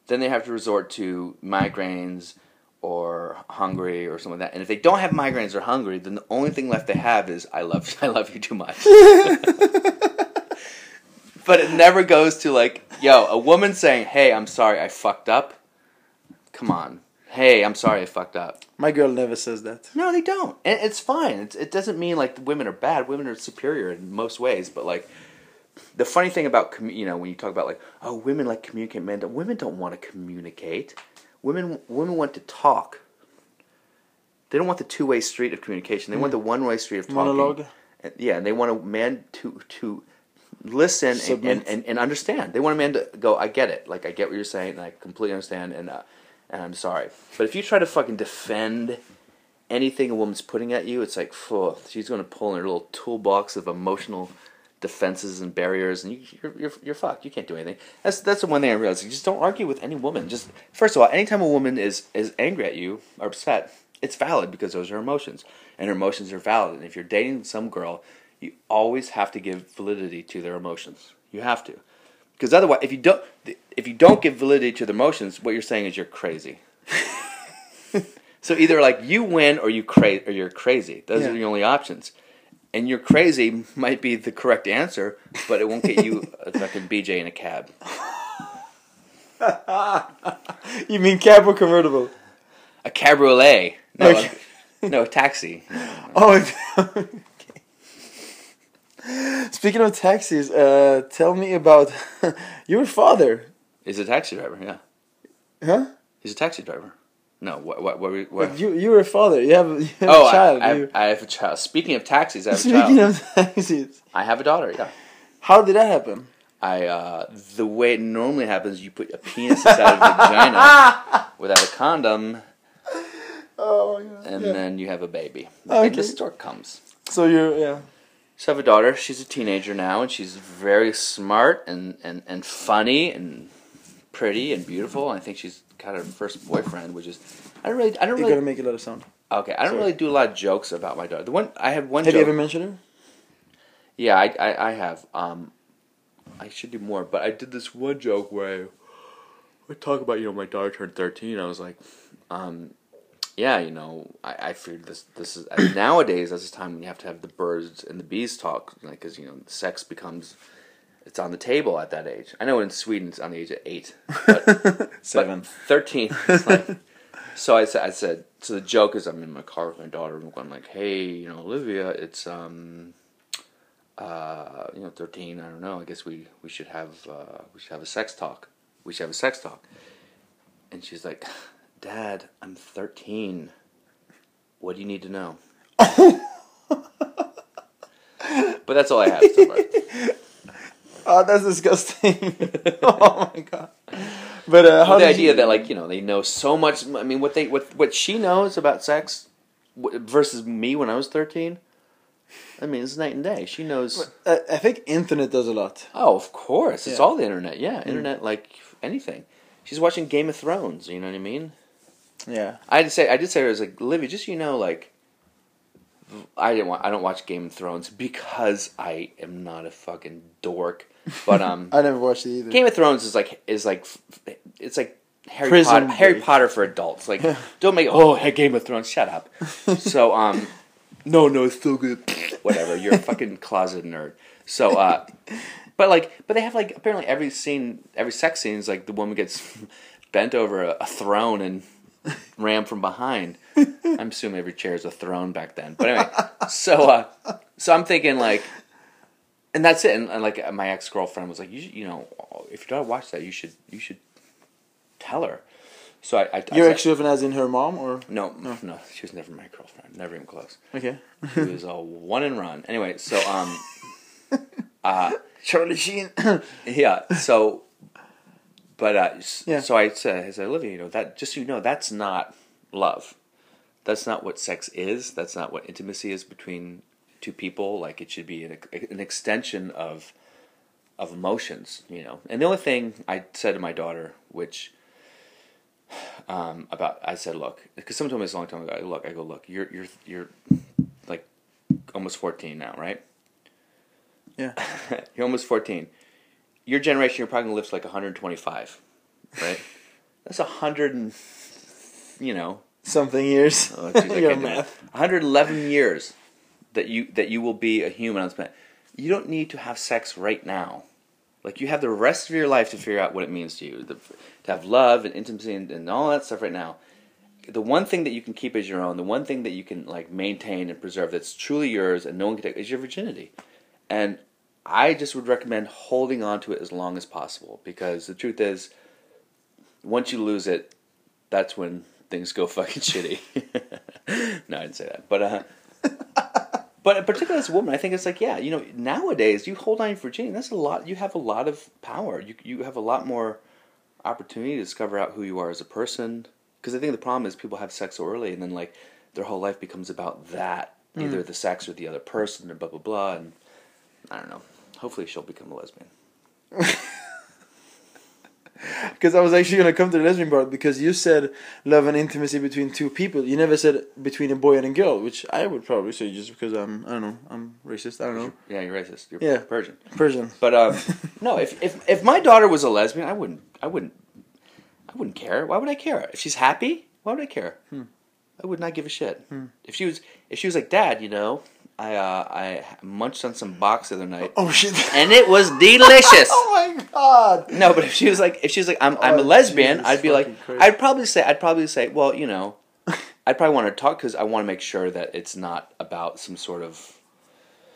B: then they have to resort to migraines or hungry or something like that. And if they don't have migraines or hungry, then the only thing left they have is I love I love you too much. but it never goes to like, yo, a woman saying, "Hey, I'm sorry, I fucked up." Come on. Hey, I'm sorry, I fucked up.
A: My girl never says that.
B: No, they don't. And it's fine. It's, it doesn't mean like the women are bad. Women are superior in most ways, but like the funny thing about commu- you know when you talk about like oh women like communicate men don't women don't want to communicate women women want to talk they don't want the two-way street of communication they want mm. the one-way street of talking
A: Monologue.
B: And- yeah and they want a man to to listen and, and, and, and understand they want a man to go i get it like i get what you're saying and i completely understand and uh, and i'm sorry but if you try to fucking defend anything a woman's putting at you it's like phew, she's going to pull in her little toolbox of emotional defenses and barriers, and you, you're, you're you're fucked. You can't do anything. That's that's the one thing I realized. You just don't argue with any woman. Just first of all, anytime a woman is is angry at you or upset, it's valid because those are emotions, and her emotions are valid. And if you're dating some girl, you always have to give validity to their emotions. You have to, because otherwise, if you don't if you don't give validity to their emotions, what you're saying is you're crazy. so either like you win or you cra- or you're crazy. Those
A: Yeah.
B: are the only options and you're crazy might be the correct answer, but it won't get you a fucking BJ in a cab.
A: You mean cab or convertible?
B: A cabriolet. No,
A: Okay.
B: a, no, a taxi.
A: Oh, okay. Speaking of taxis, uh, tell me about your father.
B: He's a taxi driver, yeah.
A: Huh?
B: He's a taxi driver. No, what, what, what, what, what?
A: You, you're a father. You have, you have
B: Oh,
A: a child.
B: I, I,
A: You-
B: have, I have a child. Speaking of taxis, I have a child.
A: Speaking of taxis,
B: I have a daughter, yeah.
A: how did that happen?
B: I, uh, the way it normally happens, you put a penis inside a vagina without a condom,
A: Oh, yeah.
B: and then you have a baby.
A: Okay.
B: And the stork comes.
A: So you're, yeah.
B: So I have a daughter. She's a teenager now, and she's very smart and, and, and funny and pretty and beautiful. I think she's got her first boyfriend, which is I don't really I don't
A: You're
B: really
A: gonna make a lot of sound.
B: okay. I don't
A: Sorry.
B: really do a lot of jokes about my daughter. The one I have one
A: Have
B: joke.
A: you ever mentioned her?
B: Yeah, I, I, I have. Um, I should do more, but I did this one joke where I would talk about, you know, my daughter turned 13. I was like, um, yeah, you know, I, I figured this, this is, nowadays, that's the time when you have to have the birds and the bees talk, like, because, you know, sex becomes, it's on the table at that age. I know in Sweden it's on the age of 8, but,
A: Seven.
B: but 13. is like, so I said, I said, so the joke is I'm in my car with my daughter, and I'm like, hey, you know, Olivia, it's, um, uh, you know, thirteen. I don't know. I guess we we should have uh, we should have a sex talk. We should have a sex talk. And she's like, Dad, I'm thirteen. What do you need to know? but that's all I have so far.
A: Oh, that's disgusting. oh my god. But uh,
B: the idea
A: you,
B: that like you know they know so much. I mean, what they what what she knows about sex versus me when I was thirteen. I mean, it's night and day. She knows.
A: Uh, I think internet does a lot.
B: Oh, of course. It's all the internet. Yeah, internet like anything. She's watching Game of Thrones. You know what I mean?
A: Yeah.
B: I did say I did say it was like, Livy, just so you know, like I didn't want. I don't watch Game of Thrones because I am not a fucking dork. But um,
A: I never watched it either.
B: Game of Thrones is like is like it's like Harry
A: Prison
B: Potter, Harry Potter for adults. Like, don't make oh hey, Game of Thrones. Shut up. so um, no, no, it's still good. Whatever. You're a fucking closet nerd. So uh, but like, but they have like apparently every scene, every sex scene is like the woman gets bent over a, a throne and rammed from behind. I'm assuming every chair is a throne back then. But anyway, so uh, so I'm thinking like, and that's it. And, and like my ex girlfriend was like, you should, you know, if your daughter watched that, you should you should tell her. So I, I,
A: Your ex girlfriend as in her mom or
B: no, no, she was never my girlfriend, never even close.
A: okay.
B: She was a one and run. Anyway, so um, uh,
A: Charlie Sheen.
B: yeah. So, but uh,
A: Yeah.
B: so I said, I said, Olivia, you know that just so you know, that's not love. That's not what sex is. That's not what intimacy is between two people. Like it should be an, an extension of of emotions, you know. And the only thing I said to my daughter, which um, about I said, look, because someone told me this a long time ago. I go, look, I go, look, you're you're you're like almost fourteen now, right?
A: Yeah.
B: you're almost 14. Your generation, you're probably gonna live to like 125, right? That's a hundred and, you know,
A: Something years.
B: oh, geez, I
A: I got
B: can't do
A: math.
B: math. 111 years that you that you will be a human on this planet. You don't need to have sex right now. Like you have the rest of your life to figure out what it means to you, the, to have love and intimacy and, and all that stuff right now. The one thing that you can keep as your own, the one thing that you can like maintain and preserve that's truly yours and no one can take is your virginity. And I just would recommend holding on to it as long as possible because the truth is, once you lose it, that's when things go fucking shitty. no, I didn't say that, but uh, but particularly as a woman, I think it's like yeah, you know, nowadays you hold on your virginity. That's a lot. You have a lot of power. You you have a lot more opportunity to discover out who you are as a person. Because I think the problem is people have sex so early, and then like their whole life becomes about that, either the sex or the other person, or blah blah blah. And I don't know. Hopefully, she'll become a lesbian.
A: Because I was actually gonna come to the lesbian part because you said love and intimacy between two people. You never said between a boy and a girl, which I would probably say just because I'm I don't know I'm racist. I don't know
B: Yeah, you're racist. You're
A: Yeah.
B: Persian.
A: Persian.
B: But um, no, if, if if my daughter was a lesbian, I wouldn't. I wouldn't. I wouldn't care. Why would I care? If she's happy, why would I care? I would not give a shit. If she was, if she was like, Dad, you know, I uh, I munched on some box the other night,
A: Oh shit!
B: and it was delicious.
A: oh my god!
B: No, but if she was like, if she was like, I'm, I'm
A: Oh,
B: a lesbian,
A: Jesus
B: I'd be like,
A: fucking Christ.
B: I'd probably say, I'd probably say, well, you know, I'd probably want to talk because I want to make sure that it's not about some sort of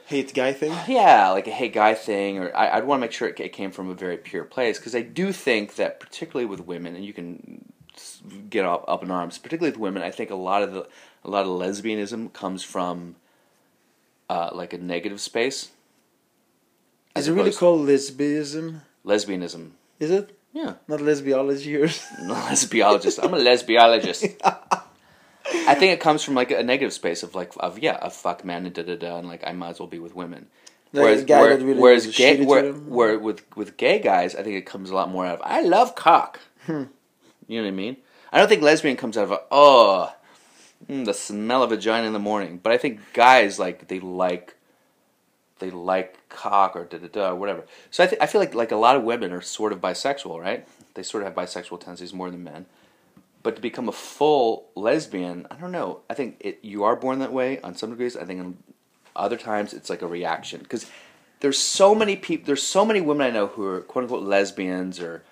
A: Hate guy thing.
B: yeah, like a hey guy thing, or I, I'd want to make sure it, it came from a very pure place because I do think that particularly with women, and you can get up, up in arms, particularly with women, I think a lot of the a lot of lesbianism comes from uh, like a negative space.
A: Is it really called lesbianism?
B: lesbianism?
A: Is it
B: Yeah,
A: not lesbiology or?
B: I'm lesbiologist. I'm a lesbiologist. I think it comes from like a negative space of like of yeah, of fuck man and da da da, and like I might as well be with women.
A: Like a guy
B: where-
A: really
B: whereas gay, where, where with with gay guys, I think it comes a lot more out of I love cock.
A: Hmm.
B: You know what I mean? I don't think lesbian comes out of a, oh, mm, the smell of vagina in the morning. But I think guys like they like they like cock or da da da or whatever. So I th- I feel like like a lot of women are sort of bisexual, right? They sort of have bisexual tendencies more than men. But to become a full lesbian, I don't know. I think it, you are born that way on some degrees. I think in other times it's like a reaction because there's so many people. There's so many women I know who are quote unquote lesbians or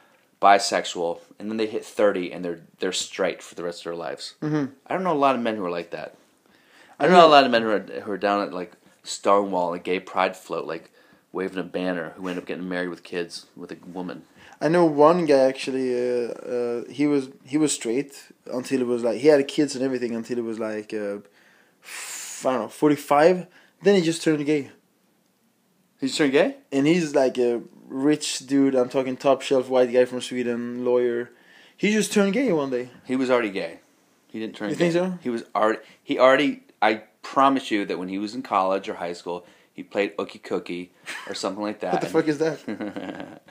B: bisexual, and then they hit thirty and they're they're straight for the rest of their lives. Mm-hmm. I don't know a lot of men who are like that. I don't know a lot of men who are who are down at like Stonewall, a gay pride float, like waving a banner, who end up getting married with kids with a woman.
A: I know one guy actually. Uh, uh, he was he was straight until he was like he had kids and everything until he was like uh, f- I don't know forty five. Then he just turned gay,
B: He's turned gay.
A: and he's like a rich dude. I'm talking top shelf white guy from Sweden, lawyer. He just turned gay one day.
B: He was already gay. He didn't turn.
A: You
B: gay.
A: think so?
B: He was already. He already. I promise you that when he was in college or high school, he played Ookie Cookie or something like that.
A: What the fuck is that?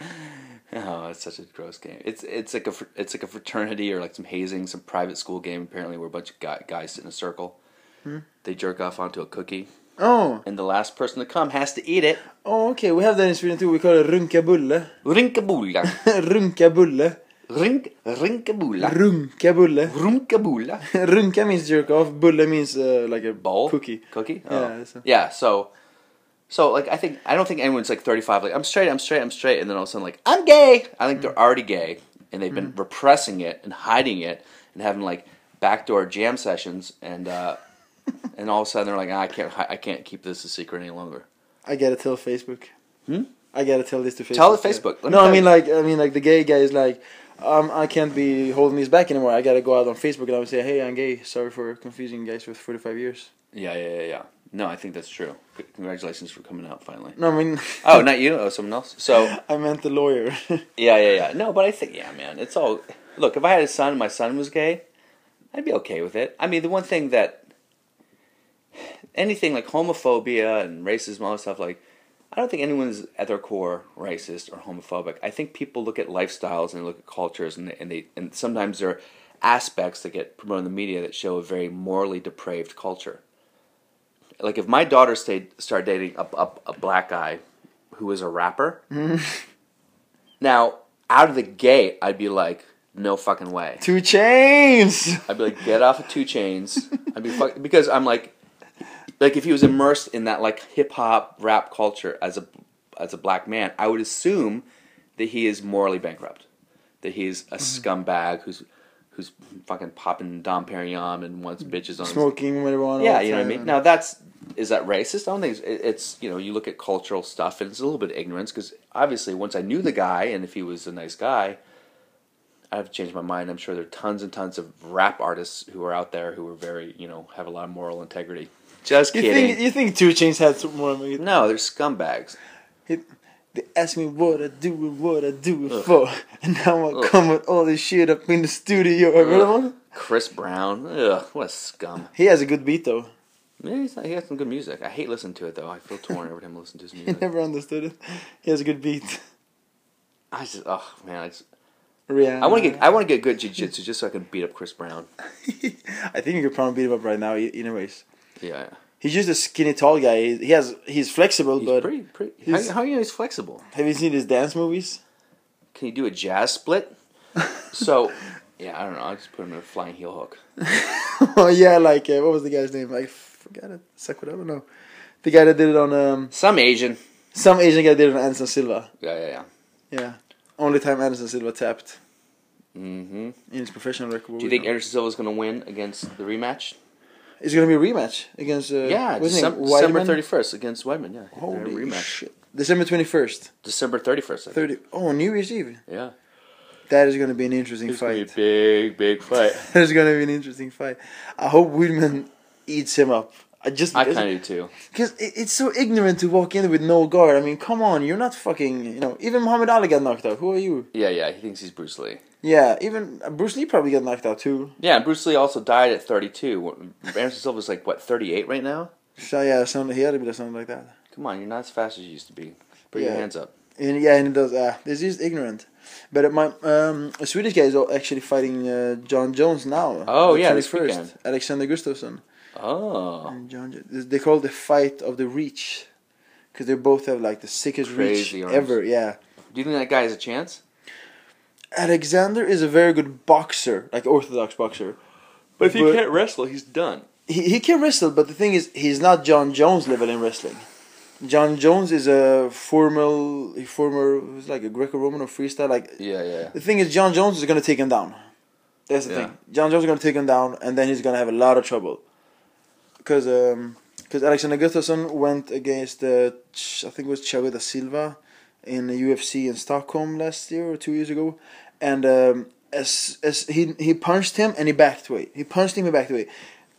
B: oh, it's such a gross game. It's it's like a it's like a fraternity or like some hazing, some private school game apparently where a bunch of guy, guys sit in a circle. Hmm? they jerk off onto a cookie,
A: Oh,
B: and the last person to come has to eat it.
A: oh, okay. We have that in Sweden too. We call it runka bulle.
B: Rinkabulla.
A: runka bulle.
B: Rink, rinkabulla.
A: Runka bulle.
B: Runkabulla.
A: runka means jerk off. Bulle means uh, like a
B: Bowl?
A: cookie.
B: Cookie?
A: Yeah,
B: Oh.
A: so-
B: Yeah, so so like I think I don't think anyone's like 35 like I'm straight, I'm straight, I'm straight and then all of a sudden like I'm gay. I think they're already gay and they've been repressing it and hiding it and having like backdoor jam sessions and uh and all of a sudden they're like "Ah, I can't I can't keep this a secret any longer.
A: I gotta tell Facebook.
B: Hmm?
A: I gotta tell this to Facebook.
B: Tell the Facebook. Let
A: No, I mean
B: you.
A: like I mean like the gay guy is like, um, I can't be holding this back anymore. I gotta go out on Facebook and I would say, hey, I'm gay. Sorry for confusing you guys with 45 years.
B: Yeah, yeah, yeah, yeah. No, I think that's true. Congratulations for coming out finally.
A: No, I mean.
B: Oh, not you. Oh, someone else. So
A: I meant the lawyer.
B: Yeah, yeah, yeah. No, but I think, yeah, man, it's all. Look, if I had a son and my son was gay, I'd be okay with it. I mean, the one thing that. Anything like homophobia and racism, all that stuff, like, I don't think anyone's at their core racist or homophobic. I think people look at lifestyles and look at cultures, and, and, they, and sometimes there are aspects that get promoted in the media that show a very morally depraved culture. Like, if my daughter stayed, started dating a, a, a black guy who was a rapper, now, out of the gate, I'd be like, no fucking way.
A: 2 Chainz.
B: I'd be like, get off of 2 Chainz. I'd be fuck because I'm like, like if he was immersed in that like hip hop rap culture as a as a black man, I would assume that he is morally bankrupt, that he's a scumbag who's who's fucking popping Dom Perignon and wants bitches on his
A: Smoking marijuana.
B: yeah, you know what I mean. Now that's is that racist? I don't think it's, it's you know you look at cultural stuff and it's a little bit of ignorance because obviously once I knew the guy and if he was a nice guy, I've changed my mind. I'm sure there are tons and tons of rap artists who are out there who are very you know have a lot of moral integrity. Just
A: You
B: kidding.
A: think you think 2 Chainz had some more?
B: no, they're scumbags.
A: They ask me what I do and what I do it
B: Ugh.
A: for, and now I
B: Ugh.
A: come with all this shit up in the studio. One?
B: Chris Brown, ugh, what a scum.
A: He has a good beat though.
B: Yeah, he's, he has some good music. I hate listening to it though. I feel torn every time I listen to his
A: He
B: music.
A: never understood it. He has a good beat.
B: I just, oh man, I, just,
A: Rihanna.
B: I want to get, I want to get good jiu-jitsu just so I can beat up Chris Brown.
A: I think you could probably beat him up right now. Anyways,
B: Yeah.
A: he's just a skinny, tall guy. He he has he's flexible,
B: He's
A: but
B: pretty, pretty.
A: he's-
B: how, how you know he's flexible?
A: have you seen his dance movies?
B: Can he do a jazz split? so, yeah, I don't know. I just put him in a flying heel hook.
A: oh yeah, like uh, what was the guy's name? I forgot it. Sakuraba, no. The guy that did it on um
B: Some Asian.
A: some Asian guy did it on Anderson Silva.
B: Yeah, yeah, yeah.
A: Yeah, only time Anderson Silva tapped
B: Mm-hmm.
A: in his professional record.
B: Do you think Anderson Silva's going to win against the rematch?
A: It's gonna be a rematch against? Uh,
B: yeah,
A: what's his name?
B: December, December 31st against Weidman. Yeah,
A: Holy
B: rematch.
A: shit! December twenty first,
B: December 31st.
A: Thirty. Oh, New Year's Eve.
B: Yeah.
A: That is gonna be an interesting
B: It's gonna be a
A: fight.
B: big, big fight.
A: That is gonna be an interesting fight. I hope Weidman eats him up. I just
B: I kind of do too.
A: Because it, it's so ignorant to walk in with no guard. I mean, come on, you're not fucking. You know, even Muhammad Ali got knocked out. Who are you?
B: Yeah, yeah. He thinks he's Bruce Lee.
A: Yeah, even uh, Bruce Lee probably got knocked out too.
B: Yeah, Bruce Lee also died at 32. Anderson Silva's like what 38 right now.
A: So yeah, something he had to be something like that.
B: Come on, you're not as fast as you used to be. Put your hands up.
A: And yeah, and it does. Uh, this is ignorant. But uh, my um, a Swedish guy is actually fighting uh, Jon Jones now.
B: Oh, yeah, this
A: 21st.
B: weekend.
A: Alexander Gustafsson.
B: Oh,
A: And Jon, they call it the fight of the reach, because they both have like the sickest
B: Crazy
A: reach
B: arms.
A: ever. Yeah.
B: do you think that guy has a chance?
A: Alexander is a very good boxer, like orthodox boxer.
B: But if he
A: But-
B: can't wrestle, he's done.
A: He he can wrestle, but the thing is, he's not Jon Jones level in wrestling. Jon Jones is a formal, a former, who's like a Greco-Roman or freestyle. Like
B: Yeah, yeah.
A: the thing is, Jon Jones is gonna take him down. That's the
B: Yeah.
A: thing. Jon Jones is gonna take him down, and then he's gonna have a lot of trouble. Because um, because Alexander Gustafsson went against uh, Ch- I think it was Thiago da Silva in the UFC in Stockholm last year or two years ago, and um, as as he he punched him and he backed away. He punched him and backed away.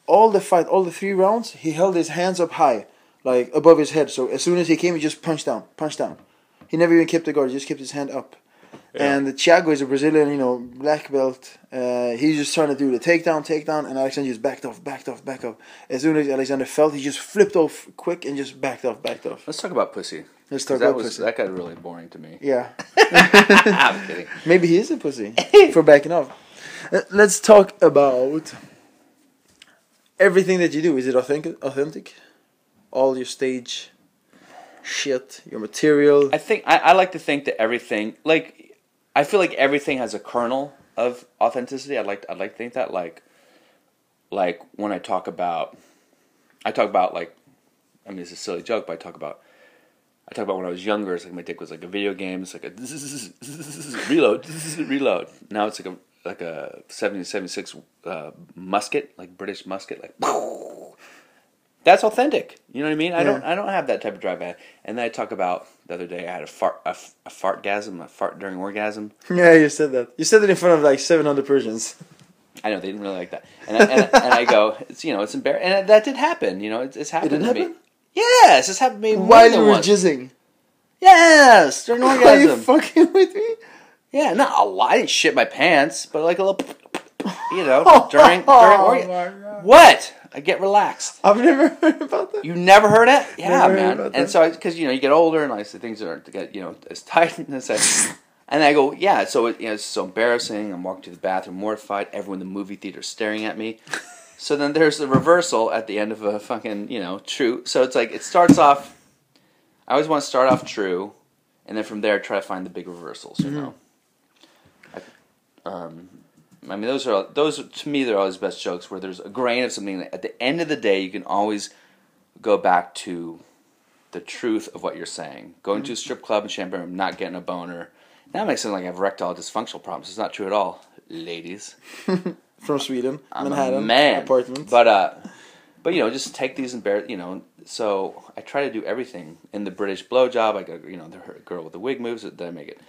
A: All the fight, all the three rounds, he held his hands up high, like above his head. So as soon as he came, he just punched down, punched down. He never even kept the guard; he just kept his hand up. And Thiago is a Brazilian, you know, black belt. Uh, he's just trying to do the takedown, takedown, and Alexander just backed off, backed off, backed off. As soon as Alexander felt, he just flipped off quick and just backed off, backed off.
B: Let's talk about pussy.
A: Let's talk
B: that
A: about
B: was
A: pussy.
B: that got really boring to me.
A: Yeah,
B: I'm kidding.
A: maybe he is a pussy for backing off. Uh, let's talk about everything that you do is it authentic? Authentic? All your stage shit, your material.
B: I think I, I like to think that everything like I feel like everything has a kernel of authenticity. I'd like I'd like to think that like like when I talk about I talk about like I mean it's a silly joke, but I talk about I talk about when I was younger. It's like my dick was like a video game. It's like a reload, reload. Now it's like a like a 1776 uh, musket, like British musket, like that's authentic. You know what I mean? I don't I don't have that type of drive. And then I talk about the other day I had a fart a, a fartgasm, a fart during orgasm.
A: Yeah, you said that. You said it in front of like 700 Persians.
B: I know they didn't really like that, and I, and, and I go, it's you know, it's embarrassing, and that did happen. You know, it's, it's happened
A: did
B: to me. Yes, it's happened to me
A: While you were
B: once.
A: jizzing.
B: yes, during
A: Are you
B: orgasm.
A: fucking with me?
B: yeah, not a lot. I didn't shit my pants, but like a little, you know, during during
A: Oh
B: orgasm.
A: God.
B: What? I get relaxed.
A: I've never heard about that.
B: You never heard it? Yeah,
A: Never heard
B: man.
A: about
B: And
A: that.
B: so, because you know, you get older, and like so things aren't to get you know as tight as I. And I go, yeah. So it, you know, it's so embarrassing. I'm walking to the bathroom, mortified. Everyone in the movie theater is staring at me. So then there's the reversal at the end of a fucking you know true. So it's like it starts off. I always want to start off true, and then from there try to find the big reversals. You know. I, um, I mean, those are those to me. They're always best jokes where there's a grain of something. That at the end of the day, you can always go back to the truth of what you're saying. Going to a strip club in Champagne, I'm not getting a boner. That makes it sound like I have erectile dysfunctional problems. It's not true at all, ladies.
A: From Sweden,
B: I'm
A: Manhattan,
B: man.
A: apartment.
B: But uh, but you know, just take these and bear. You know, so I try to do everything in the British blowjob. I got you know the girl with the wig moves. Then I make it.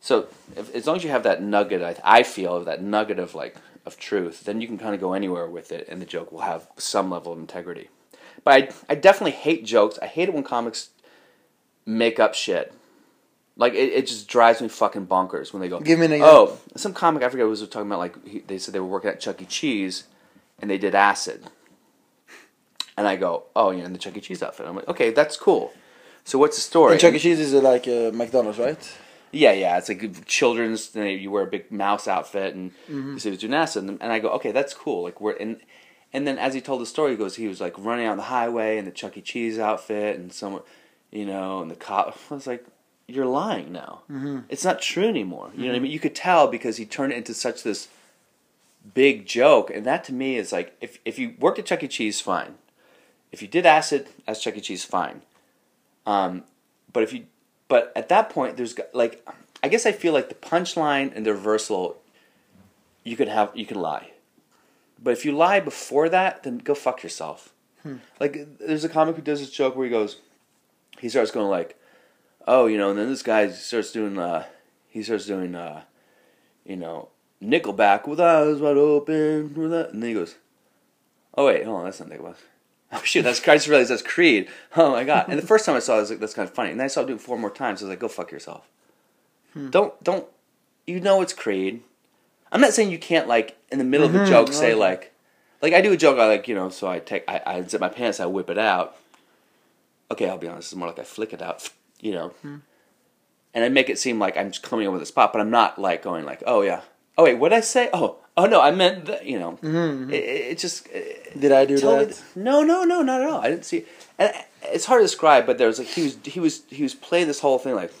B: So if, as long as you have that nugget, I, I feel of that nugget of like of truth, then you can kind of go anywhere with it, and the joke will have some level of integrity. But I I definitely hate jokes. I hate it when comics make up shit. Like it, it just drives me fucking bonkers when they go.
A: Give me an example.
B: Oh, some comic I forget was talking about like he, they said they were working at Chuck E. Cheese, and they did acid. And I go, oh, you're in the Chuck E. Cheese outfit. I'm like, okay, that's cool. So what's the story?
A: And Chuck E. Cheese is uh, like uh, McDonald's, right?
B: Yeah, yeah, it's like children's. You, you wear a big mouse outfit, and you say it was doing acid, and, and I go, okay, that's cool. Like we're and and then as he told the story, he goes, he was like running on the highway in the Chuck E. Cheese outfit, and someone, you know, and the cop. I was like, you're lying now. Mm-hmm. It's not true anymore. You know what I mean? You could tell because he turned it into such this big joke, and that to me is like, if if you worked at Chuck E. Cheese, fine. If you did acid as Chuck E. Cheese, fine. Um, but if you, but at that point, there's like, I guess I feel like the punchline and the reversal, you can have, you can lie. But if you lie before that, then go fuck yourself. Like, there's a comic who does this joke where he goes, he starts going like, oh, you know, and then this guy starts doing, uh, he starts doing, uh, you know, Nickelback with eyes wide open, with that, and then he goes, oh wait, hold on, that's not Nickelback. Oh shit, that's I just realized that's Creed. Oh my god! And the first time I saw it, I was like, "That's kind of funny." And then I saw it do it four more times. I was like, "Go fuck yourself." Don't don't. You know it's Creed. I'm not saying you can't like in the middle of a joke say like, like I do a joke. I like you know, so I take I, I zip my pants, I whip it out. Okay, I'll be honest. It's more like I flick it out. You know, and I make it seem like I'm just coming over the spot, but I'm not like going like, "Oh yeah." Oh wait, what did I say? Oh, oh no, I meant the, you know. It, it, it just it,
A: Did I do that?
B: th- no, no, no, not at all. I didn't see. And it's hard to describe, but there was like he was he was he was playing this whole thing like,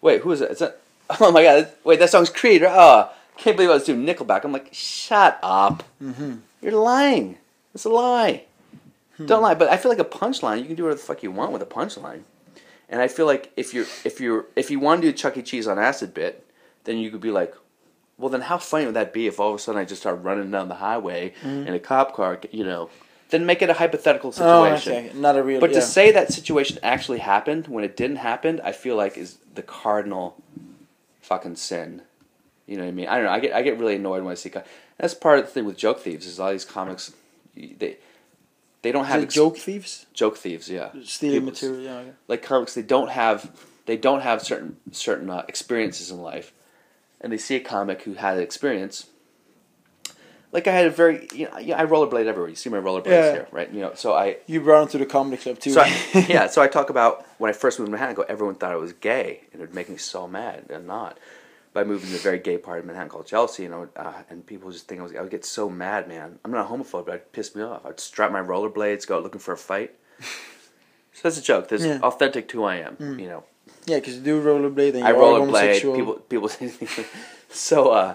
B: wait, who is it? Is that? Oh my god! Wait, that song's Creed. Oh, can't believe I was doing Nickelback. I'm like, shut up.
A: Mm-hmm.
B: You're lying. It's a lie.
A: Hmm.
B: Don't lie. But I feel like a punchline. You can do whatever the fuck you want with a punchline. And I feel like if you're if you're if you want to do Chuck E. Cheese on acid bit, then you could be like, well, then how funny would that be if all of a sudden I just start running down the highway in a cop car, you know? Then make it a hypothetical
A: Mm-hmm. Oh,
B: situation.
A: okay. Not a real.
B: But
A: yeah.
B: to say that situation actually happened when it didn't happen, I feel like is the cardinal fucking sin. You know what I mean? I don't know. I get I get really annoyed when I see. co- That's part of the thing with joke thieves is all these comics, they they don't have ex-
A: joke thieves
B: joke thieves. Yeah,
A: stealing
B: People-
A: material. Yeah, okay.
B: like comics they don't have they don't have certain certain uh, experiences in life and they see a comic who had an experience like i had a very you know yeah, i rollerblade everywhere you see my rollerblades
A: Yeah.
B: here right you know so i
A: You brought him to the comedy club too.
B: so I, yeah so i talk about when i first moved to manhattan I go everyone thought i was gay and it would make me so mad and not But moving to a very gay part of Manhattan called Chelsea, and I would, uh, and people just think I was I would get so mad, man. I'm not a homophobe, but it piss me off. I'd strap my rollerblades, go out looking for a fight. so that's a joke. That's
A: Yeah.
B: authentic to who I am. You know,
A: Yeah, because you do rollerblade and
B: I rollerblade.
A: homosexual.
B: People, people. so, uh,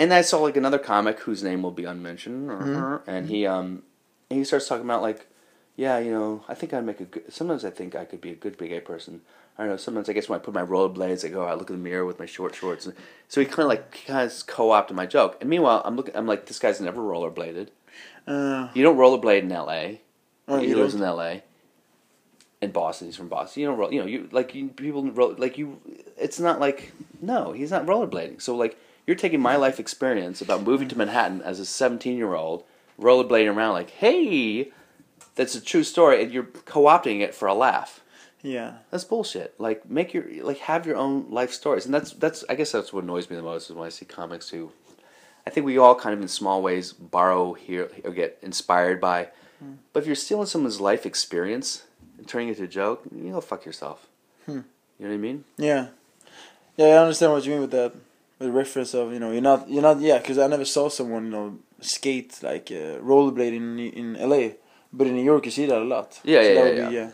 B: and I saw like another comic whose name will be unmentioned,
A: Mm-hmm.
B: and he um, and he starts talking about like, yeah, you know, I think I'd make a good. Sometimes I think I could be a good big gay person. I don't know. Sometimes I guess when I put my rollerblades, I go out, look in the mirror with my short shorts, and so he kind of like kind of co-opted my joke. And meanwhile, I'm looking. I'm like, this guy's never rollerbladed.
A: Uh,
B: You don't rollerblade in L.A.
A: oh,
B: he lives
A: don't?
B: in L.A. In Boston, he's from Boston. You don't roll. You know, you like you people roll like you. It's not like no, he's not rollerblading. So like you're taking my life experience about moving to Manhattan as a 17 year old, rollerblading around like, hey, that's a true story, and you're co-opting it for a laugh.
A: Yeah.
B: That's bullshit. Like make your like have your own life stories, and that's that's I guess that's what annoys me the most is when I see comics who, I think we all kind of in small ways borrow here or get inspired by, but if you're stealing someone's life experience and turning it to a joke, you go fuck yourself.
A: Hmm.
B: You know what I mean?
A: Yeah. Yeah, I understand what you mean with that. With reference of you know you're not you're not yeah because I never saw someone you know skate like uh, rollerblade in in L.A. But in New York you see that a lot.
B: Yeah, yeah,
A: that
B: yeah,
A: would
B: yeah.
A: Be, yeah.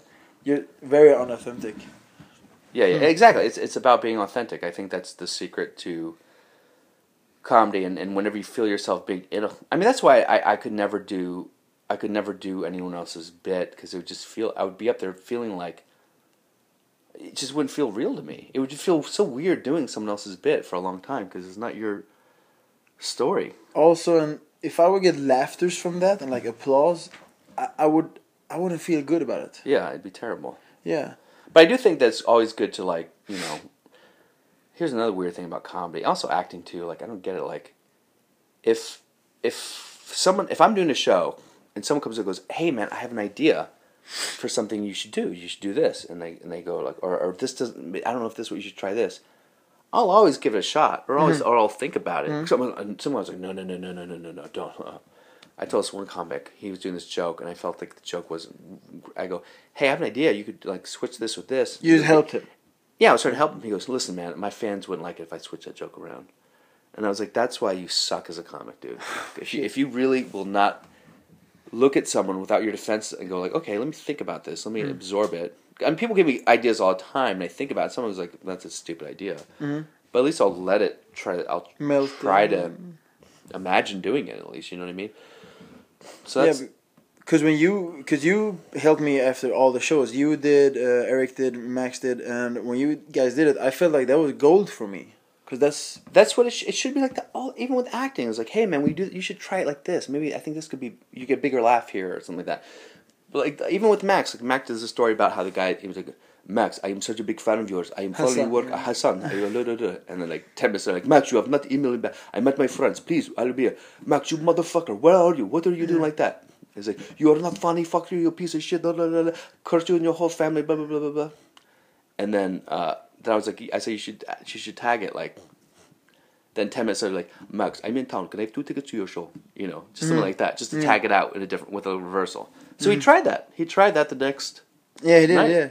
A: You're very unauthentic.
B: Yeah, yeah,
A: Hmm.
B: exactly. It's it's about being authentic. I think that's the secret to comedy, and, and whenever you feel yourself being, in a, I mean, that's why I, I could never do, I could never do anyone else's bit because it would just feel, I would be up there feeling like, it just wouldn't feel real to me. It would just feel so weird doing someone else's bit for a long time because it's not your story.
A: Also, and if I would get laughters from that and like applause, I, I would I wouldn't feel good about it.
B: Yeah, it'd be terrible.
A: Yeah.
B: But I do think that's always good to like, you know. Here's another weird thing about comedy. Also acting too. Like I don't get it. Like, if if someone if I'm doing a show and someone comes and goes, "Hey man, I have an idea for something you should do. You should do this," and they and they go like, or or this doesn't. I don't know if this. is What you should try this. I'll always give it a shot, or always, mm-hmm. or I'll think about it. Mm-hmm. Someone, and someone was like, "No, no, no, no, no, no, no, no, don't." Uh, I told this one comic he was doing this joke, and I felt like the joke was. I go, "Hey, I have an idea. You could like switch this with this."
A: You just helped him.
B: Yeah, I was trying to help him. He goes, "Listen, man, my fans wouldn't like it if I switched that joke around." And I was like, "That's why you suck as a comic, dude. If you if you really will not look at someone without your defense and go like, okay, let me think about this. Let me
A: Mm.
B: absorb it. And people give me ideas all the time, and I think about it. Someone's like, that's a stupid idea,
A: Mhm.
B: but at least I'll let it try. to I'll
A: Melt
B: try to imagine doing it at least. You know what I mean? So
A: Yeah,
B: that's
A: because when you, because you helped me after all the shows, you did, uh, Eric did, Max did, and when you guys did it, I felt like that was gold for me. Because that's
B: that's what it, sh- it should be like. That all even with acting, it's like, hey man, we do. You should try it like this. Maybe I think this could be. You get a bigger laugh here or something like that. But like even with Max, like Max does a story about how the guy he was like, Max, I am such a big fan of yours. I am following your work,
A: yeah.
B: Hassan. And then like ten minutes, later, like Max, you have not emailed me back. I met my friends. Please, I'll be here. Max, you motherfucker, where are you? What are you doing like that? He's like, you are not funny. Fuck you, you piece of shit. Blah, blah, blah, blah. Curse you and your whole family. Blah blah blah blah blah. And then uh, then I was like, I said you should uh, you should tag it like. Then ten minutes later, like Max, I'm in town. Can I have two tickets to your show? You know, just something mm. like that, just to
A: Yeah.
B: tag it out in a different with a reversal. So he mm. tried that. He tried that the next.
A: yeah, he did, yeah, yeah,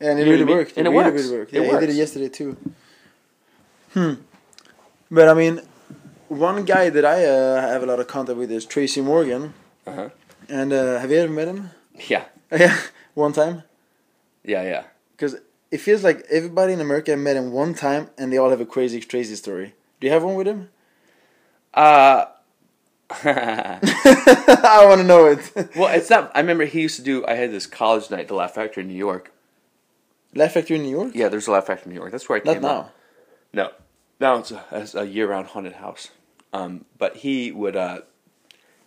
A: and it
B: You
A: really
B: I mean?
A: worked.
B: And it
A: really,
B: works.
A: really worked.
B: It
A: Yeah, he did it yesterday too. Hmm. But I mean, one guy that I uh, have a lot of contact with is Tracy Morgan,
B: Uh huh.
A: and uh, have you ever met him?
B: Yeah.
A: Yeah, one time.
B: Yeah. Yeah.
A: Because it feels like everybody in America met him one time, and they all have a crazy, crazy story. Do you have one with him?
B: Uh.
A: I want to know it.
B: well, it's not. I remember he used to do. I had this college night, the Laugh Factory in New York.
A: Laugh Factory in New York?
B: Yeah, there's a Laugh Factory in New York. That's where I
A: Not
B: came
A: now.
B: up. No, now it's a, it's a year-round haunted house. Um, but he would uh,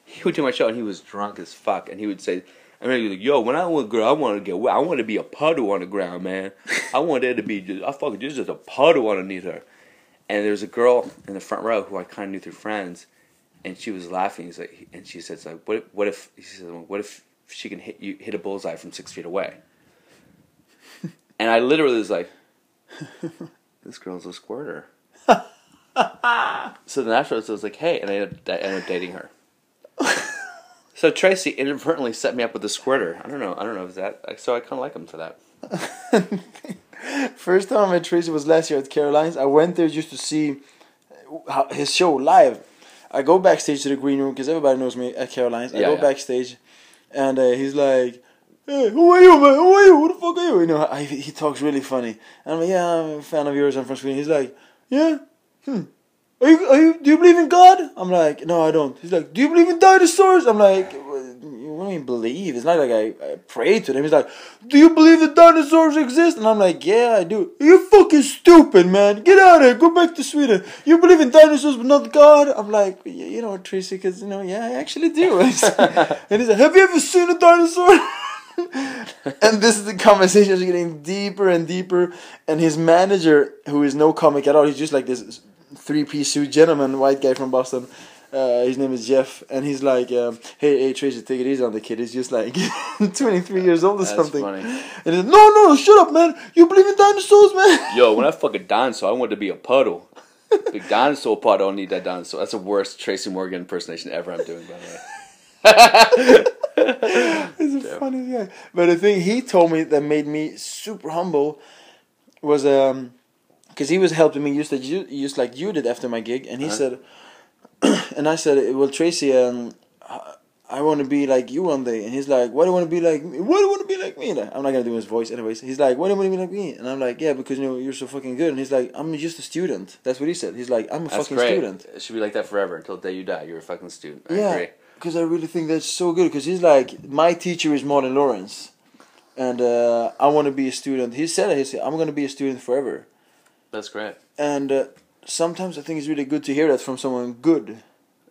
B: he would do my show, and he was drunk as fuck, and he would say, "I mean, he was like, yo, when I want a girl, I want to get wet. I want to be a puddle on the ground, man. I want there to be just, I fucking just, just a puddle underneath her." And there was a girl in the front row who I kind of knew through friends, and she was laughing. He's like, and she said, "Like, what? If, what if?" He said, "What if she can hit you, hit a bullseye from six feet away?" And I literally was like, "This girl's a squirter." so then afterwards, I was like, "Hey," and I ended up, I ended up dating her. so Tracy inadvertently set me up with a squirter. I don't know. I don't know if that. So I kind of like him for that.
A: First time I met Tracy was last year at Caroline's. I went there just to see his show live. I go backstage to the green room because everybody knows me at Caroline's. I
B: Yeah,
A: go
B: yeah.
A: backstage, and uh, he's like, "Hey, who are you, man? Who are you? Who the fuck are you?" You know, I, he talks really funny. And I'm like, "Yeah, I'm a fan of yours. I'm from Sweden." He's like, "Yeah, hmm." Are you, are you, do you believe in God? I'm like, no, I don't. He's like, do you believe in dinosaurs? I'm like, what do you believe? It's not like I, I pray to them. He's like, do you believe that dinosaurs exist? And I'm like, yeah, I do. You're fucking stupid, man. Get out of here. Go back to Sweden. You believe in dinosaurs but not God? I'm like, yeah, you know, what, Tracy, because, you know, yeah, I actually do. and he's like, have you ever seen a dinosaur? and this is the conversation is getting deeper and deeper. And his manager, who is no comic at all, he's just like this three piece suit gentleman, white guy from Boston. Uh, his name is Jeff, and he's like, um, "Hey, hey, Tracy, take it easy on the kid. He's just like 23 years old or
B: That's
A: something."
B: funny.
A: And he's, like, no, no, shut up, man. You believe in dinosaurs, man?
B: Yo, when I fuck a dinosaur, I want to be a puddle. Big dinosaur puddle. I don't need that dinosaur. That's the worst Tracy Morgan impersonation ever. I'm doing by the way.
A: He's the funniest guy. But the thing he told me that made me super humble was um, because he was helping me just like you, just like you did after my gig, and he
B: Uh-huh.
A: said, and I said, well, Tracy, um, I- want to be like you one day, and he's like, why do you want to be like me? Why do you want to be like me? Like, I'm not gonna do his voice anyways. He's like, why do you want to be like me? And I'm like, yeah, because you know you're so fucking good. And he's like, I'm just a student. That's what he said. He's like, I'm a
B: That's
A: fucking
B: great.
A: student.
B: It should be like that forever until the day you die. You're a fucking student. I
A: yeah,
B: agree.
A: Because I really think that's so good. Because he's like, my teacher is Martin Lawrence, and uh, I want to be a student. He said, he said, I'm gonna be a student forever.
B: That's great.
A: And uh, sometimes I think it's really good to hear that from someone good.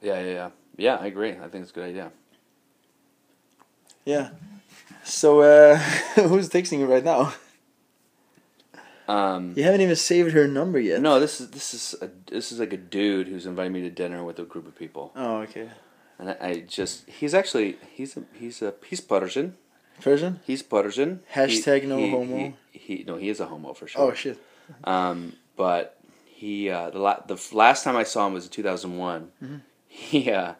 B: Yeah, yeah, yeah. Yeah, I agree. I think it's a good idea.
A: Yeah. So uh, who's texting you right now?
B: Um,
A: You haven't even saved her number yet.
B: No, this is this is a, this is like a dude who's inviting me to dinner with a group of people,
A: Oh, okay.
B: And I, I just he's actually he's a he's a he's Persian.
A: Persian?
B: He's Persian.
A: Hashtag
B: He-
A: no
B: he-
A: homo.
B: He, he no, he is a homo for sure.
A: Oh shit.
B: Um, but he uh, the la- the last time I saw him was in two thousand one.
A: Mm-hmm.
B: He uh,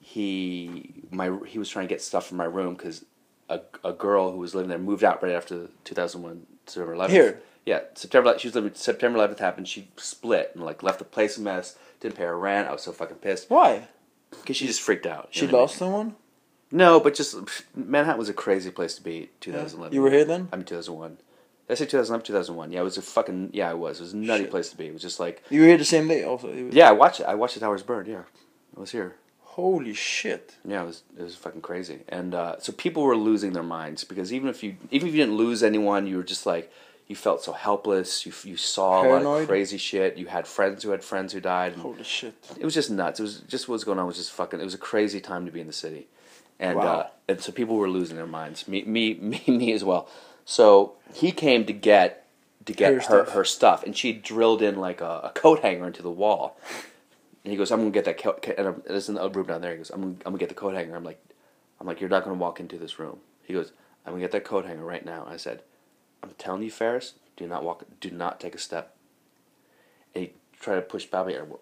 B: he my he was trying to get stuff from my room because a a girl who was living there moved out right after two thousand one September eleventh.
A: Here?
B: yeah, September. She was living. September eleventh happened. She split and like left the place a mess. Didn't pay her rent. I was so fucking pissed
A: Why?
B: Because she just freaked out.
A: She
B: know I mean?
A: lost someone?
B: No, but just Manhattan was a crazy place to be. Two thousand eleven.
A: You were here then?
B: I mean, two thousand one. Did I say 2011, 2001? Yeah, it was a fucking yeah. It was. It was a nutty
A: Shit.
B: place to be. It was just like
A: You were here the same day also.
B: Yeah. I watched it. I watched the towers burn. Yeah, I was here.
A: Holy shit.
B: Yeah, it was it was fucking crazy. And uh, so people were losing their minds because even if you even if you didn't lose anyone, you were just like you felt so helpless. You you saw a lot of crazy shit. You had friends who had friends who died.
A: Holy shit.
B: it was just nuts. It was just what was going on was just fucking. It was a crazy time to be in the city, and
A: Wow.
B: uh, and so people were losing their minds. Me me me me as well. So he came to get to get
A: Her
B: her
A: stuff.
B: her stuff, and she drilled in like a, a coat hanger into the wall. And he goes, "I'm gonna get that coat." And I'm, there's a room down there. He goes, "I'm gonna, I'm gonna get the coat hanger." I'm like, "I'm like, you're not gonna walk into this room." He goes, "I'm gonna get that coat hanger right now." I said, "I'm telling you, Ferris, do not walk, do not take a step." And he tried to push Bobby, and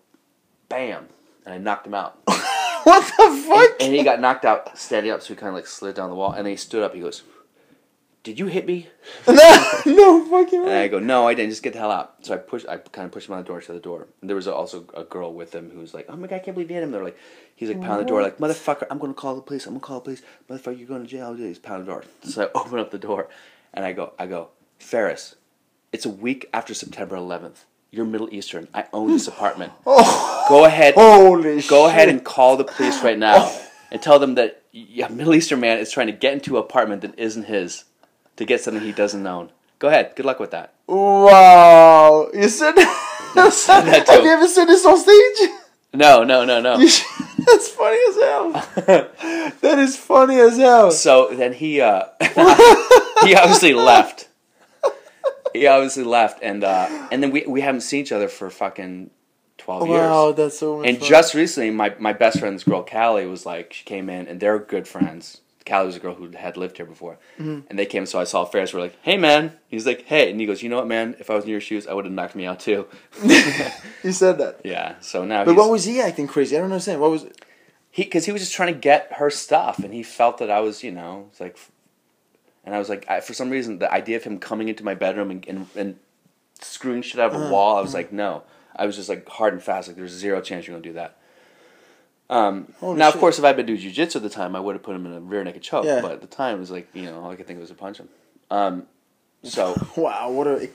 B: bam, and I knocked him out.
A: what the fuck?
B: and he got knocked out standing up, so he kind of like slid down the wall, and then he stood up. He goes, "Did you hit me?"
A: no, no fucking
B: And I go, "No, I didn't. Just get the hell out." So I push, I kind of pushed him on the door to the door. And there was also a girl with him who was like, "Oh my god, I can't believe you hit him." They're like, he's like pounding the door, like, "Motherfucker, I'm gonna call the police. I'm gonna call the police. Motherfucker, you're going to jail." He's pounding the door. So I open up the door, and I go, I go, Ferris, it's a week after September 11th. You're Middle Eastern. I own this apartment.
A: Oh,
B: Go ahead.
A: holy shit.
B: Go ahead and call the police right now and tell them that a Middle Eastern man is trying to get into an apartment that isn't his to get something he doesn't own. Go ahead. Good luck with that.
A: Wow. You said
B: said that
A: Have you ever said this on stage?
B: No, no, no, no.
A: That's funny as hell. that is funny as hell.
B: So then he uh, he obviously left. He obviously left, and uh, and then we we haven't seen each other for fucking twelve
A: Wow,
B: years.
A: that's so much
B: And
A: fun.
B: just recently, my my best friend's girl Callie was like, she came in, and they're good friends. Callie was a girl who had lived here before,
A: Mm-hmm.
B: and they came. So I saw Ferris. We're like, "Hey, man." He's like, "Hey," and he goes, "You know what, man? If I was in your shoes, I would have knocked me out too."
A: he said that.
B: yeah. So now,
A: But what was he acting crazy? I don't understand. What was
B: he? Because he was just trying to get her stuff, and he felt that I was, you know, it's like and I was like, I, for some reason, the idea of him coming into my bedroom and and, and screwing shit out of a
A: Uh-huh.
B: wall, I was like, no. I was just like hard and fast, like there's zero chance you're gonna do that. Um,
A: Holy
B: now, of
A: shit.
B: course, if I'd been doing jujitsu at the time, I would have put him in a rear naked choke.
A: Yeah.
B: But at the time, it was like you know, all I could think of was to punch him. Um, so
A: Wow, what a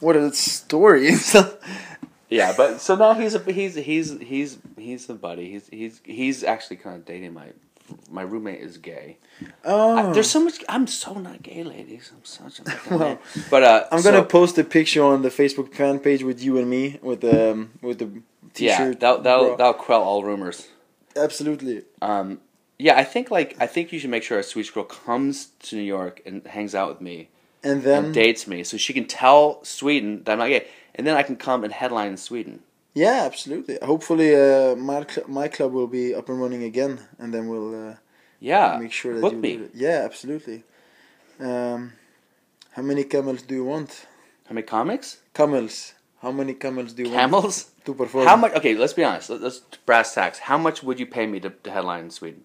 A: what a story!
B: yeah, but so now he's a he's he's he's he's the buddy. He's he's he's actually kind of dating my my roommate is gay.
A: oh,
B: I- there's so much. I'm so not gay, ladies. I'm such a
A: Well,
B: man. But uh,
A: I'm
B: so-
A: gonna post a picture on the Facebook fan page with you and me with the um, with the
B: yeah
A: t-shirt.
B: that that'll
A: bra.
B: that'll quell all rumors.
A: Absolutely.
B: Um, yeah, I think like I think you should make sure a Swedish girl comes to New York and hangs out with me
A: And then
B: and dates me, so she can tell Sweden that I'm not gay, and then I can come and headline in Sweden.
A: Yeah, absolutely. Hopefully, uh, my cl- my club will be up and running again, and then we'll uh,
B: Yeah,
A: make sure that you
B: me.
A: do it. Yeah, absolutely. Um, how many camels do you want?
B: How many comics?
A: Camels. How many camels do you want?
B: Camels?
A: To perform.
B: How much? Okay, let's be honest. Let- Let's brass tacks. How much would you pay me to, to headline in Sweden?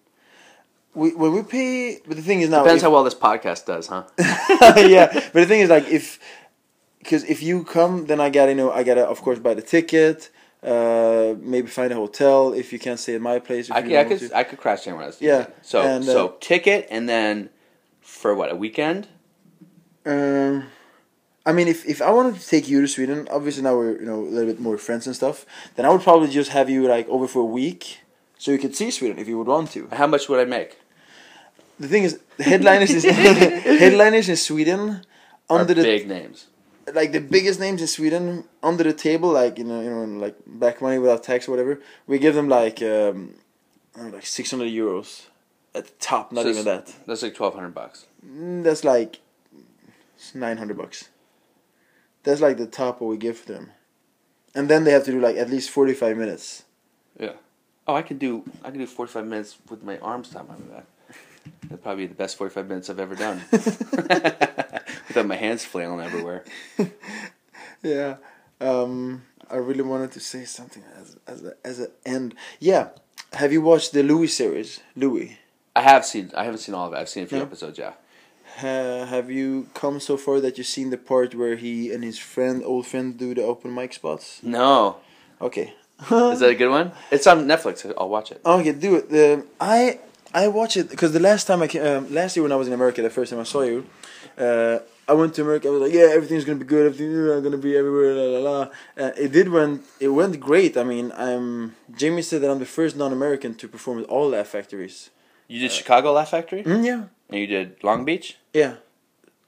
A: We when we pay, but the thing is now.
B: Depends
A: if-
B: how well this podcast does, huh?
A: yeah, but the thing is like if, because if you come, then I gotta you know I gotta of course buy the ticket. Uh, maybe find a hotel if you can't stay at my place. If
B: I,
A: you
B: could, I could
A: to.
B: I could crash when I
A: Yeah,
B: So
A: and, uh,
B: so ticket and then for what a weekend?
A: Um, I mean, if, if I wanted to take you to Sweden, obviously now we're you know a little bit more friends and stuff. Then I would probably just have you like over for a week, so you could see Sweden if you would want to.
B: How much would I make?
A: The thing is, the headliners is headliners in Sweden
B: Are
A: under the
B: big names.
A: Like the biggest names in Sweden under the table, like you know you know like back money without tax or whatever. We give them like um, I don't know, like six hundred euros at the top, not
B: So
A: even that.
B: That's like twelve hundred bucks.
A: Mm, That's like nine hundred bucks. That's like the top what we give them, and then they have to do like at least forty five minutes. Yeah.
B: Oh, I can do I can do forty five minutes with my arms tied behind my back. That'd probably be the best forty five minutes I've ever done. Without my hands flailing everywhere.
A: Yeah, um, I really wanted to say something as as a, as an end. Yeah, have you watched the Louie series, Louie?
B: I have seen I haven't seen all of it. I've seen a few episodes, yeah.
A: Ha, have you come so far that you've seen the part where he and his friend, old friend, do the open mic spots?
B: No.
A: Okay.
B: Is that a good one? It's on Netflix. I'll watch it.
A: Okay, do it. The I I watch it because the last time I came, um, last year when I was in America, the first time I saw you, uh, I went to America. I was like, yeah, everything's gonna be good. Everything's gonna be everywhere. La la la. Uh, it did went. It went great. I mean, I'm. Jamie said that I'm the first non-American to perform at all Laugh Factories.
B: You did Chicago Laugh Factory?
A: Mm, yeah,
B: And you did Long Beach?
A: yeah.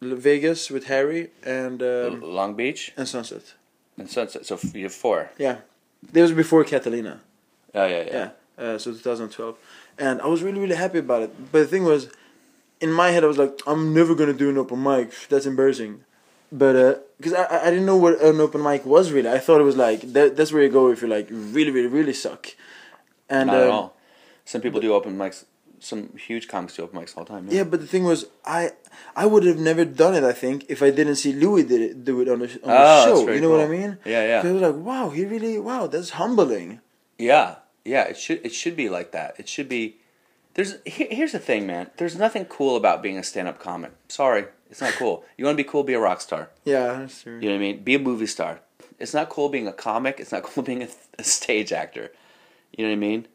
A: Vegas with Harry and um,
B: Long Beach?
A: and Sunset.
B: And Sunset. So you have four.
A: Yeah, this was before Catalina.
B: Oh, yeah, yeah.
A: Yeah, uh, so 2012, and I was really really happy about it. But the thing was, in my head, I was like, I'm never gonna do an open mic. That's embarrassing. But because I I I didn't know what an open mic was really. I thought it was like that. That's where you go if you like really really really suck. And
B: Not at
A: um,
B: all. Some people do open mics. Some huge comics do open mics all the time.
A: Yeah, but the thing was, I I would have never done it. I think if I didn't see Louis did it, do it on the, on
B: Oh,
A: the
B: that's
A: show. You know what I mean?
B: Yeah, yeah.
A: I was like, wow, he really wow, that's humbling.
B: Yeah, yeah. It should it should be like that. It should be. There's here, here's the thing, man. There's nothing cool about being a stand-up comic. Sorry, it's not cool. You want to be cool, be a rock star.
A: Yeah, that's true.
B: You know what I mean? Be a movie star. It's not cool being a comic. It's not cool being a, a stage actor. You know what I mean?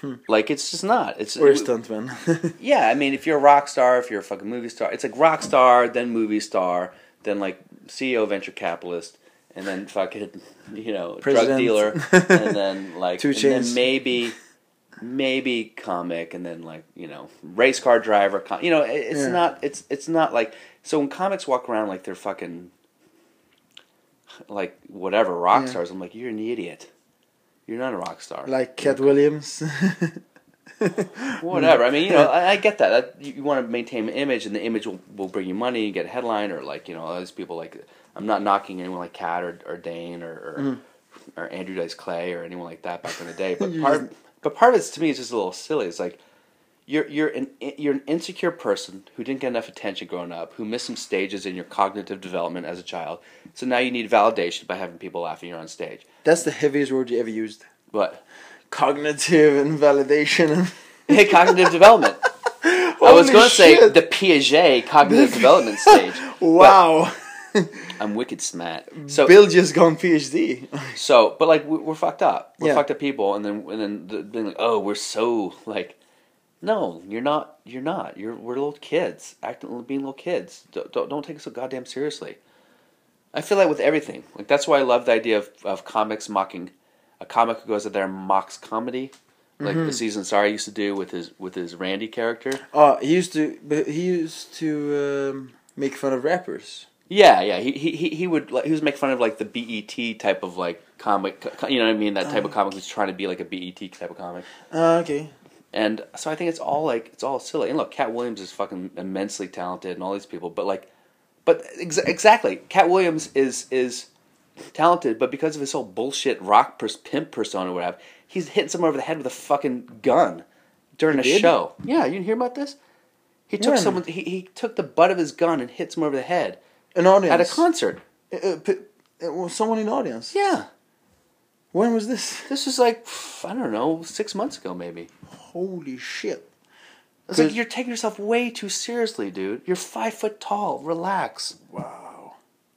B: Hmm. Like it's just not. It's
A: Or a stuntman.
B: yeah. I mean, if you're a rock star, if you're a fucking movie star, it's like rock star, then movie star, then like CEO, venture capitalist, and then fucking you know drug dealer, and then like
A: Two
B: and
A: Chainz.
B: then maybe maybe comic, and then like you know race car driver. Com- you know, it's
A: Yeah.
B: not. It's it's not like so when comics walk around like they're fucking like whatever rock
A: Yeah.
B: stars. I'm like, you're an idiot. You're not a rock star.
A: like Katt Williams.
B: Whatever. I mean, you know, I, I get that. that you, you want to maintain an image, and the image will, will bring you money. You get a headline, or like you know, those people like. I'm not knocking anyone like Katt or, or Dane or or,
A: Mm.
B: or Andrew Dice Clay or anyone like that back in the day. But part, but part of it to me is just a little silly. It's like you're you're an you're an insecure person who didn't get enough attention growing up, who missed some stages in your cognitive development as a child. So now you need validation by having people laughing you're on stage.
A: That's the heaviest word you ever used.
B: But
A: Cognitive and validation.
B: hey, cognitive development. I was going to say the Piaget cognitive development stage.
A: Wow.
B: I'm wicked smart. So
A: Bill just gone PhD.
B: So, but like we- we're fucked up. We're
A: Yeah.
B: fucked up people, and then and then the, being like, oh, we're so like, no, you're not. You're not. You're we're little kids acting, like being little kids. Don't don't, don't take it so goddamn seriously. I feel like with everything, like that's why I love the idea of of comics mocking. A comic who goes out there and mocks comedy, like
A: Mm-hmm.
B: the season Sorry used to do with his with his Randy character.
A: Oh, he used to, but he used to um, make fun of rappers.
B: Yeah, yeah. He he he, would like, he was making fun of like the BET type of like comic. You know what I mean? That type of comic who's trying to be like a BET type of comic.
A: Uh, okay.
B: And so I think it's all like it's all silly. And look, Katt Williams is fucking immensely talented, and all these people. But like, but ex- exactly, Katt Williams is is talented, but because of his whole bullshit rock pers- pimp persona, or whatever, he's hitting someone over the head with a fucking gun during
A: He
B: a
A: did?
B: show. Yeah, you didn't hear about this? He took
A: When?
B: someone. He, he took the butt of his gun and hit someone over the head
A: An audience.
B: at a concert.
A: Uh, uh, p- uh, well, someone in the audience.
B: Yeah,
A: When was this?
B: this was like I don't know, six months ago maybe.
A: Holy shit.
B: It's like you're taking yourself way too seriously, dude. You're five foot tall. Relax.
A: Wow.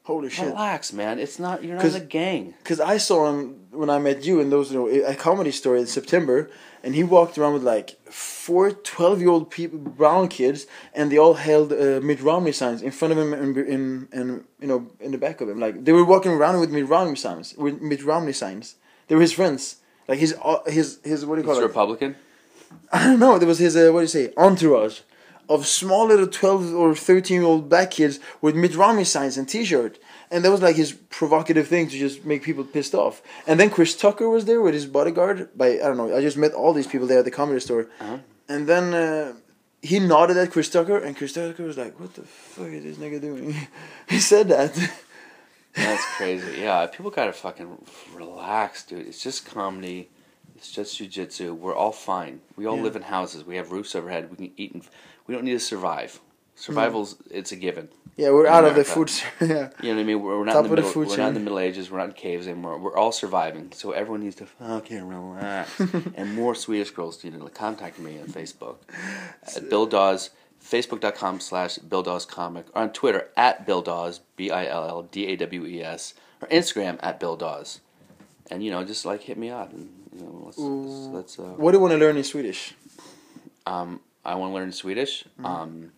A: Holy shit.
B: Relax, man. It's not. You're not
A: 'Cause-
B: in a gang.
A: Because I saw him when I met you in those, you know, a comedy store in September, and he walked around with like four 12 year old people, brown kids, and they all held uh, Mitt Romney signs in front of him and in, in, you know, in the back of him. Like, they were walking around with Mitt Romney signs, with Mitt Romney signs. They were his friends. Like, his, uh, his, his, what do you
B: It's
A: call it?
B: Republican.
A: I don't know. There was his uh, what do you say entourage of small little twelve or thirteen year old black kids with Mitt Romney signs and T-shirt, and that was like his provocative thing to just make people pissed off. And then Chris Tucker was there with his bodyguard. By I don't know. I just met all these people there at the comedy store,
B: Uh-huh.
A: and then. Uh, he nodded at Chris Tucker, and Chris Tucker was like, "What the fuck is this nigga doing?" he said that.
B: That's crazy. Yeah, people gotta fucking relax, dude. It's just comedy. It's just jujitsu. We're all fine. We all
A: Yeah.
B: live in houses. We have roofs overhead. We can eat and we don't need to survive. Survival's it's a given.
A: yeah, we're out of the food. yeah,
B: You know what I mean? We're, we're not
A: Top
B: in the
A: the
B: middle.
A: food
B: we're not in the. Middle Ages. We're not in caves anymore. We're all surviving. So everyone needs to fucking relax. and more Swedish girls need to contact me on Facebook at Bill Dawes. Facebook.com slash Bill Dawes Comic. Or on Twitter at Bill Dawes, B I L L D A W E S. Or Instagram at Bill Dawes. And, you know, just like hit me up. And, you know, let's, let's, let's uh,
A: what do you want to learn in Swedish?
B: um, I want to learn Swedish.
A: Mm-hmm.
B: Um,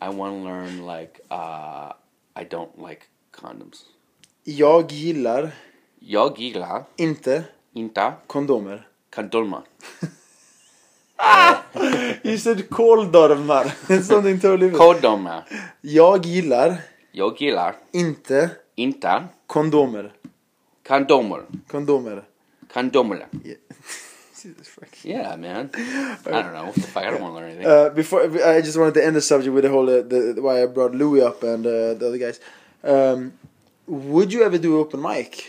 B: I want to learn, like, uh, I don't like condoms.
A: Jag gillar
B: Jag gillar
A: inte
B: inte
A: kondomer.
B: kondomer.
A: You said kåldolmar. It's something totally.
B: Kondomer.
A: Jag gillar
B: Jag gillar
A: inte
B: inte
A: kondomer.
B: kondomer.
A: Kondomer.
B: Kondomer.
A: Jesus fuck.
B: Yeah, man. I don't know. What the fuck? I don't want to learn anything.
A: Uh, before I just wanted to end the subject with the whole uh, the, why I brought Louie up and uh, the other guys. Um, would you ever do open mic?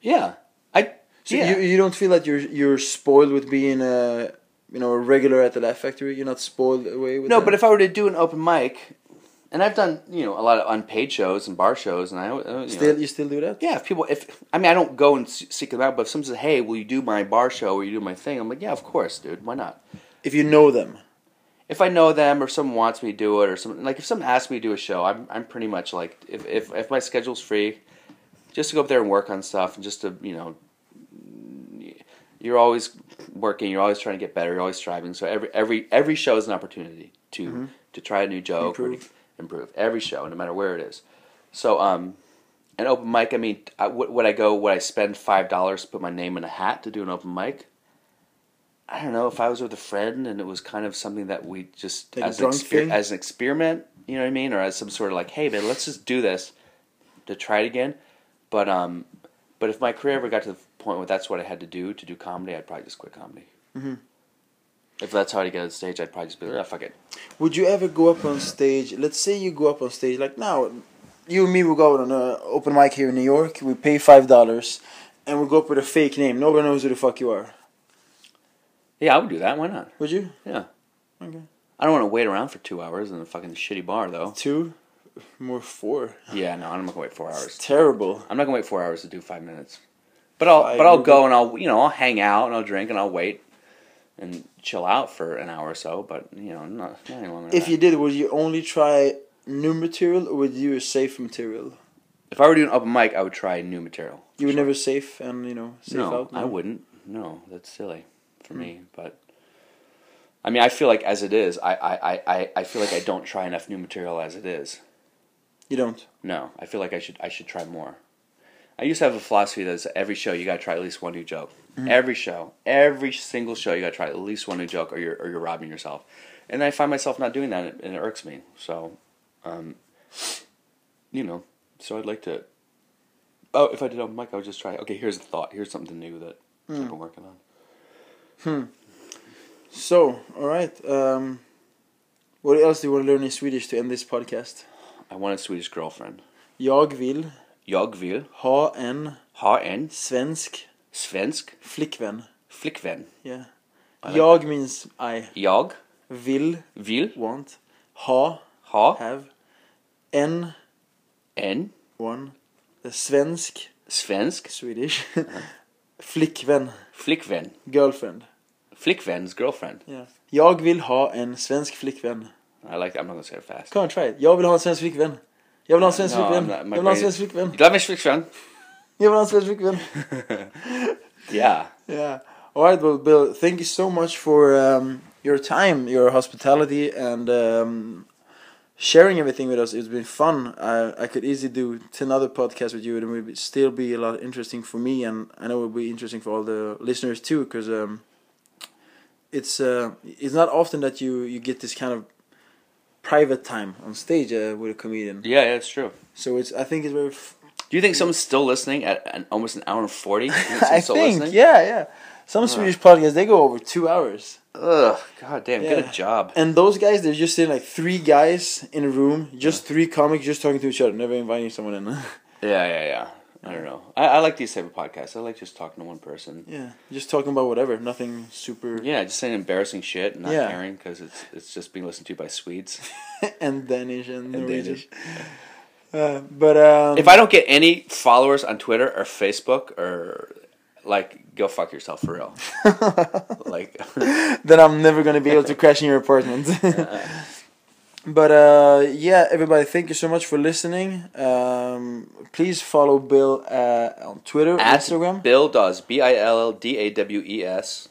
B: yeah. I.
A: So
B: yeah.
A: you you don't feel like you're you're spoiled with being a you know a regular at the Laugh Factory. You're not spoiled away with.
B: no,
A: that?
B: but if I were to do an open mic, and I've done you know a lot of unpaid shows and bar shows, and I uh, you
A: still
B: know,
A: you still do that.
B: Yeah, if people, if I mean, I don't go and seek them out, but if someone says, "Hey, will you do my bar show or you do my thing?" I'm like, "Yeah, of course, dude. Why not?"
A: If you know them.
B: If I know them or someone wants me to do it or something, like if someone asks me to do a show, I'm I'm pretty much like if if if my schedule's free, just to go up there and work on stuff and just to you know, you're always working, you're always trying to get better, you're always striving. So every every every show is an opportunity to to try a new joke or
A: Improve.
B: Improve every show, no matter where it is. So um, an open mic. I mean, I, would, I go? Would I spend five dollars to put my name in a hat to do an open mic? I don't know. If I was with a friend and it was kind of something that we just
A: Like
B: as an, exper- as an experiment, you know what I mean, or as some sort of like, hey man, let's just do this to try it again. But um, but if my career ever got to the point where that's what I had to do to do comedy, I'd probably just quit comedy.
A: Mhm.
B: If that's how to get on stage, I'd probably just be like, oh, fuck it.
A: Would you ever go up on stage? Let's say you go up on stage like now. You and me will go on an open mic here in New York. We pay five dollars, and we go up with a fake name. Nobody knows who the fuck you are.
B: Yeah, I would do that. Why not?
A: Would you?
B: Yeah.
A: Okay.
B: I don't want to wait around for two hours in a fucking shitty bar, though.
A: Two, more four.
B: Yeah, no, I'm not gonna wait four
A: It's
B: hours.
A: terrible.
B: I'm not gonna wait four hours to do five minutes. But I'll
A: Five
B: but I'll go and I'll you know I'll hang out and I'll drink and I'll wait, and chill out for an hour or so. But you know, not, not any longer.
A: If you did, would you only try new material or would you use safe material?
B: if I were doing open mic, I would try new material.
A: You would
B: Sure.
A: never safe and you know safe
B: no,
A: out.
B: I wouldn't. No, that's silly for hmm. me. But I mean, I feel like as it is, I, I, I- I, I feel like I don't try enough new material as it is.
A: You don't.
B: No, I feel like I should I should try more. I used to have a philosophy that every show you gotta try at least one new joke. Every show, every single show, you gotta try at least one new joke, or you're or you're robbing yourself. And I find myself not doing that, and it, and it irks me. So, um, you know, so I'd like to. Oh, if I did open mic, I would just try. Okay, here's a thought. Here's something new that I've been working on. Hmm.
A: So, all right. Um, what else do you want to learn in Swedish to end this podcast?
B: I want a Swedish girlfriend.
A: Jag vill
B: Jag vill
A: ha en
B: ha en
A: svensk
B: svensk
A: flickvän.
B: flickvän.
A: Yeah. Jag means I.
B: Jag
A: Vill,
B: vill
A: want. Ha,
B: ha
A: have. En,
B: en
A: one. Svensk,
B: svensk
A: Swedish. flickvän,
B: flickvän.
A: girlfriend.
B: Flickvän's girlfriend.
A: Yeah. Jag vill ha en svensk flickvän.
B: I like that. I'm not gonna say it fast.
A: Come on, try it. Jag vill ha en svensk flickvän. Jag vill ha en svensk
B: No,
A: flickvän.
B: Not-
A: Jag vill ha en svensk flickvän. Jag vill ha en svensk flickvän.
B: Yeah.
A: Yeah. All right, well, Bill, thank you so much for um, your time, your hospitality, and um, sharing everything with us. It's been fun. I, I could easily do 10 other podcasts with you, and it would still be a lot interesting for me, and I know it would be interesting for all the listeners too, because um, it's uh, it's not often that you, you get this kind of private time on stage uh, with a comedian.
B: Yeah, yeah, it's true.
A: So it's I think it's very.
B: Do you think someone's still listening at an, almost an hour and forty?
A: I think,
B: listening?
A: yeah, yeah. Some Swedish podcasts they go over two hours.
B: Ugh. God damn. Get
A: Yeah.
B: a job.
A: And those guys, they're just sitting like three guys in a room, just three comics, just talking to each other, never inviting someone in.
B: Yeah, yeah, yeah. I don't know. I, I like these type of podcasts. I like just talking to one person.
A: yeah, just talking about whatever, nothing super.
B: Yeah, just saying embarrassing shit and not
A: Yeah.
B: caring because it's it's just being listened to by Swedes.
A: and Danish and,
B: And
A: Norwegian.
B: Danish.
A: Uh, but um,
B: If I don't get any followers on Twitter or Facebook or like, go fuck yourself for real. like,
A: then I'm never gonna be able to crash in your apartment. but uh, yeah, everybody, thank you so much for listening. Um, please follow Bill uh, on Twitter,
B: at
A: Instagram,
B: Bill Dawes, B I L L D A W E S.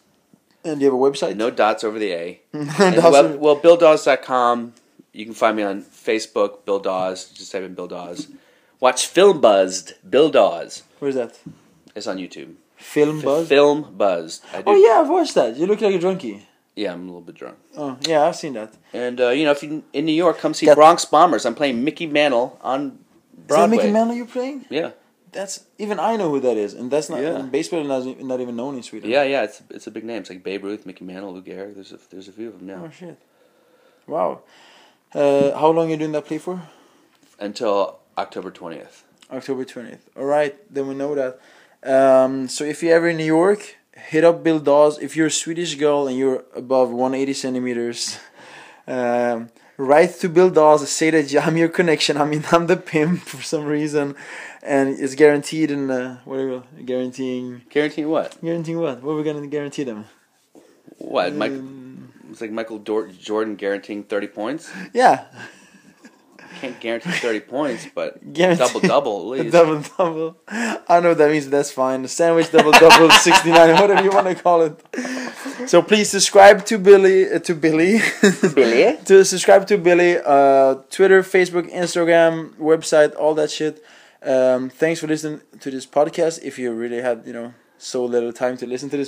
A: and you have a website.
B: No dots over the A.
A: And
B: And the
A: also-
B: web, well, BillDawes.com. You can find me on Facebook, Bill Dawes. Just type in Bill Dawes. Watch Film Buzzed, Bill Dawes.
A: Where's that?
B: It's on YouTube.
A: Film
B: F-
A: Buzz.
B: Film Buzzed. I do,
A: Oh yeah, I've watched that. You look like a drunkie.
B: yeah, I'm a little bit drunk.
A: Oh yeah, I've seen that.
B: And uh, you know, if you in New York, come see
A: Got-
B: Bronx Bombers. I'm playing Mickey Mantle on Broadway.
A: Is that Mickey Mantle you're playing?
B: Yeah,
A: That's even I know who that is, and that's not
B: Yeah.
A: baseball is not, not even known in Sweden.
B: yeah, yeah. It's it's a big name. It's like Babe Ruth, Mickey Mantle, Lou Gehrig. There's a there's a few of them now.
A: Oh shit! Wow. Uh, how long are you doing that play for?
B: Until October twentieth.
A: October twentieth. All right, then we know that. Um, so if you're ever in New York, hit up Bill Dawes. If you're a Swedish girl and you're above 180 centimeters, um, write to Bill Dawes. Say that I'm your connection. I mean, I'm the pimp for some reason, and it's guaranteed. And uh, what are we guaranteeing?
B: Guaranteeing what?
A: Guaranteeing what? What are we gonna guarantee them?
B: What? Mike,
A: Um,
B: it's like Michael Dor- Jordan guaranteeing thirty points.
A: yeah,
B: Can't guarantee thirty points, but
A: Guarantee-
B: double double at least.
A: double double. I know what that means. but That's fine. Sandwich double double sixty nine, whatever you want to call it. So please subscribe to Billy uh, to Billy.
B: Billy?
A: to subscribe to Billy. Uh, Twitter, Facebook, Instagram, website, all that shit. Um, thanks for listening to this podcast. If you really had you know so little time to listen to this podcast.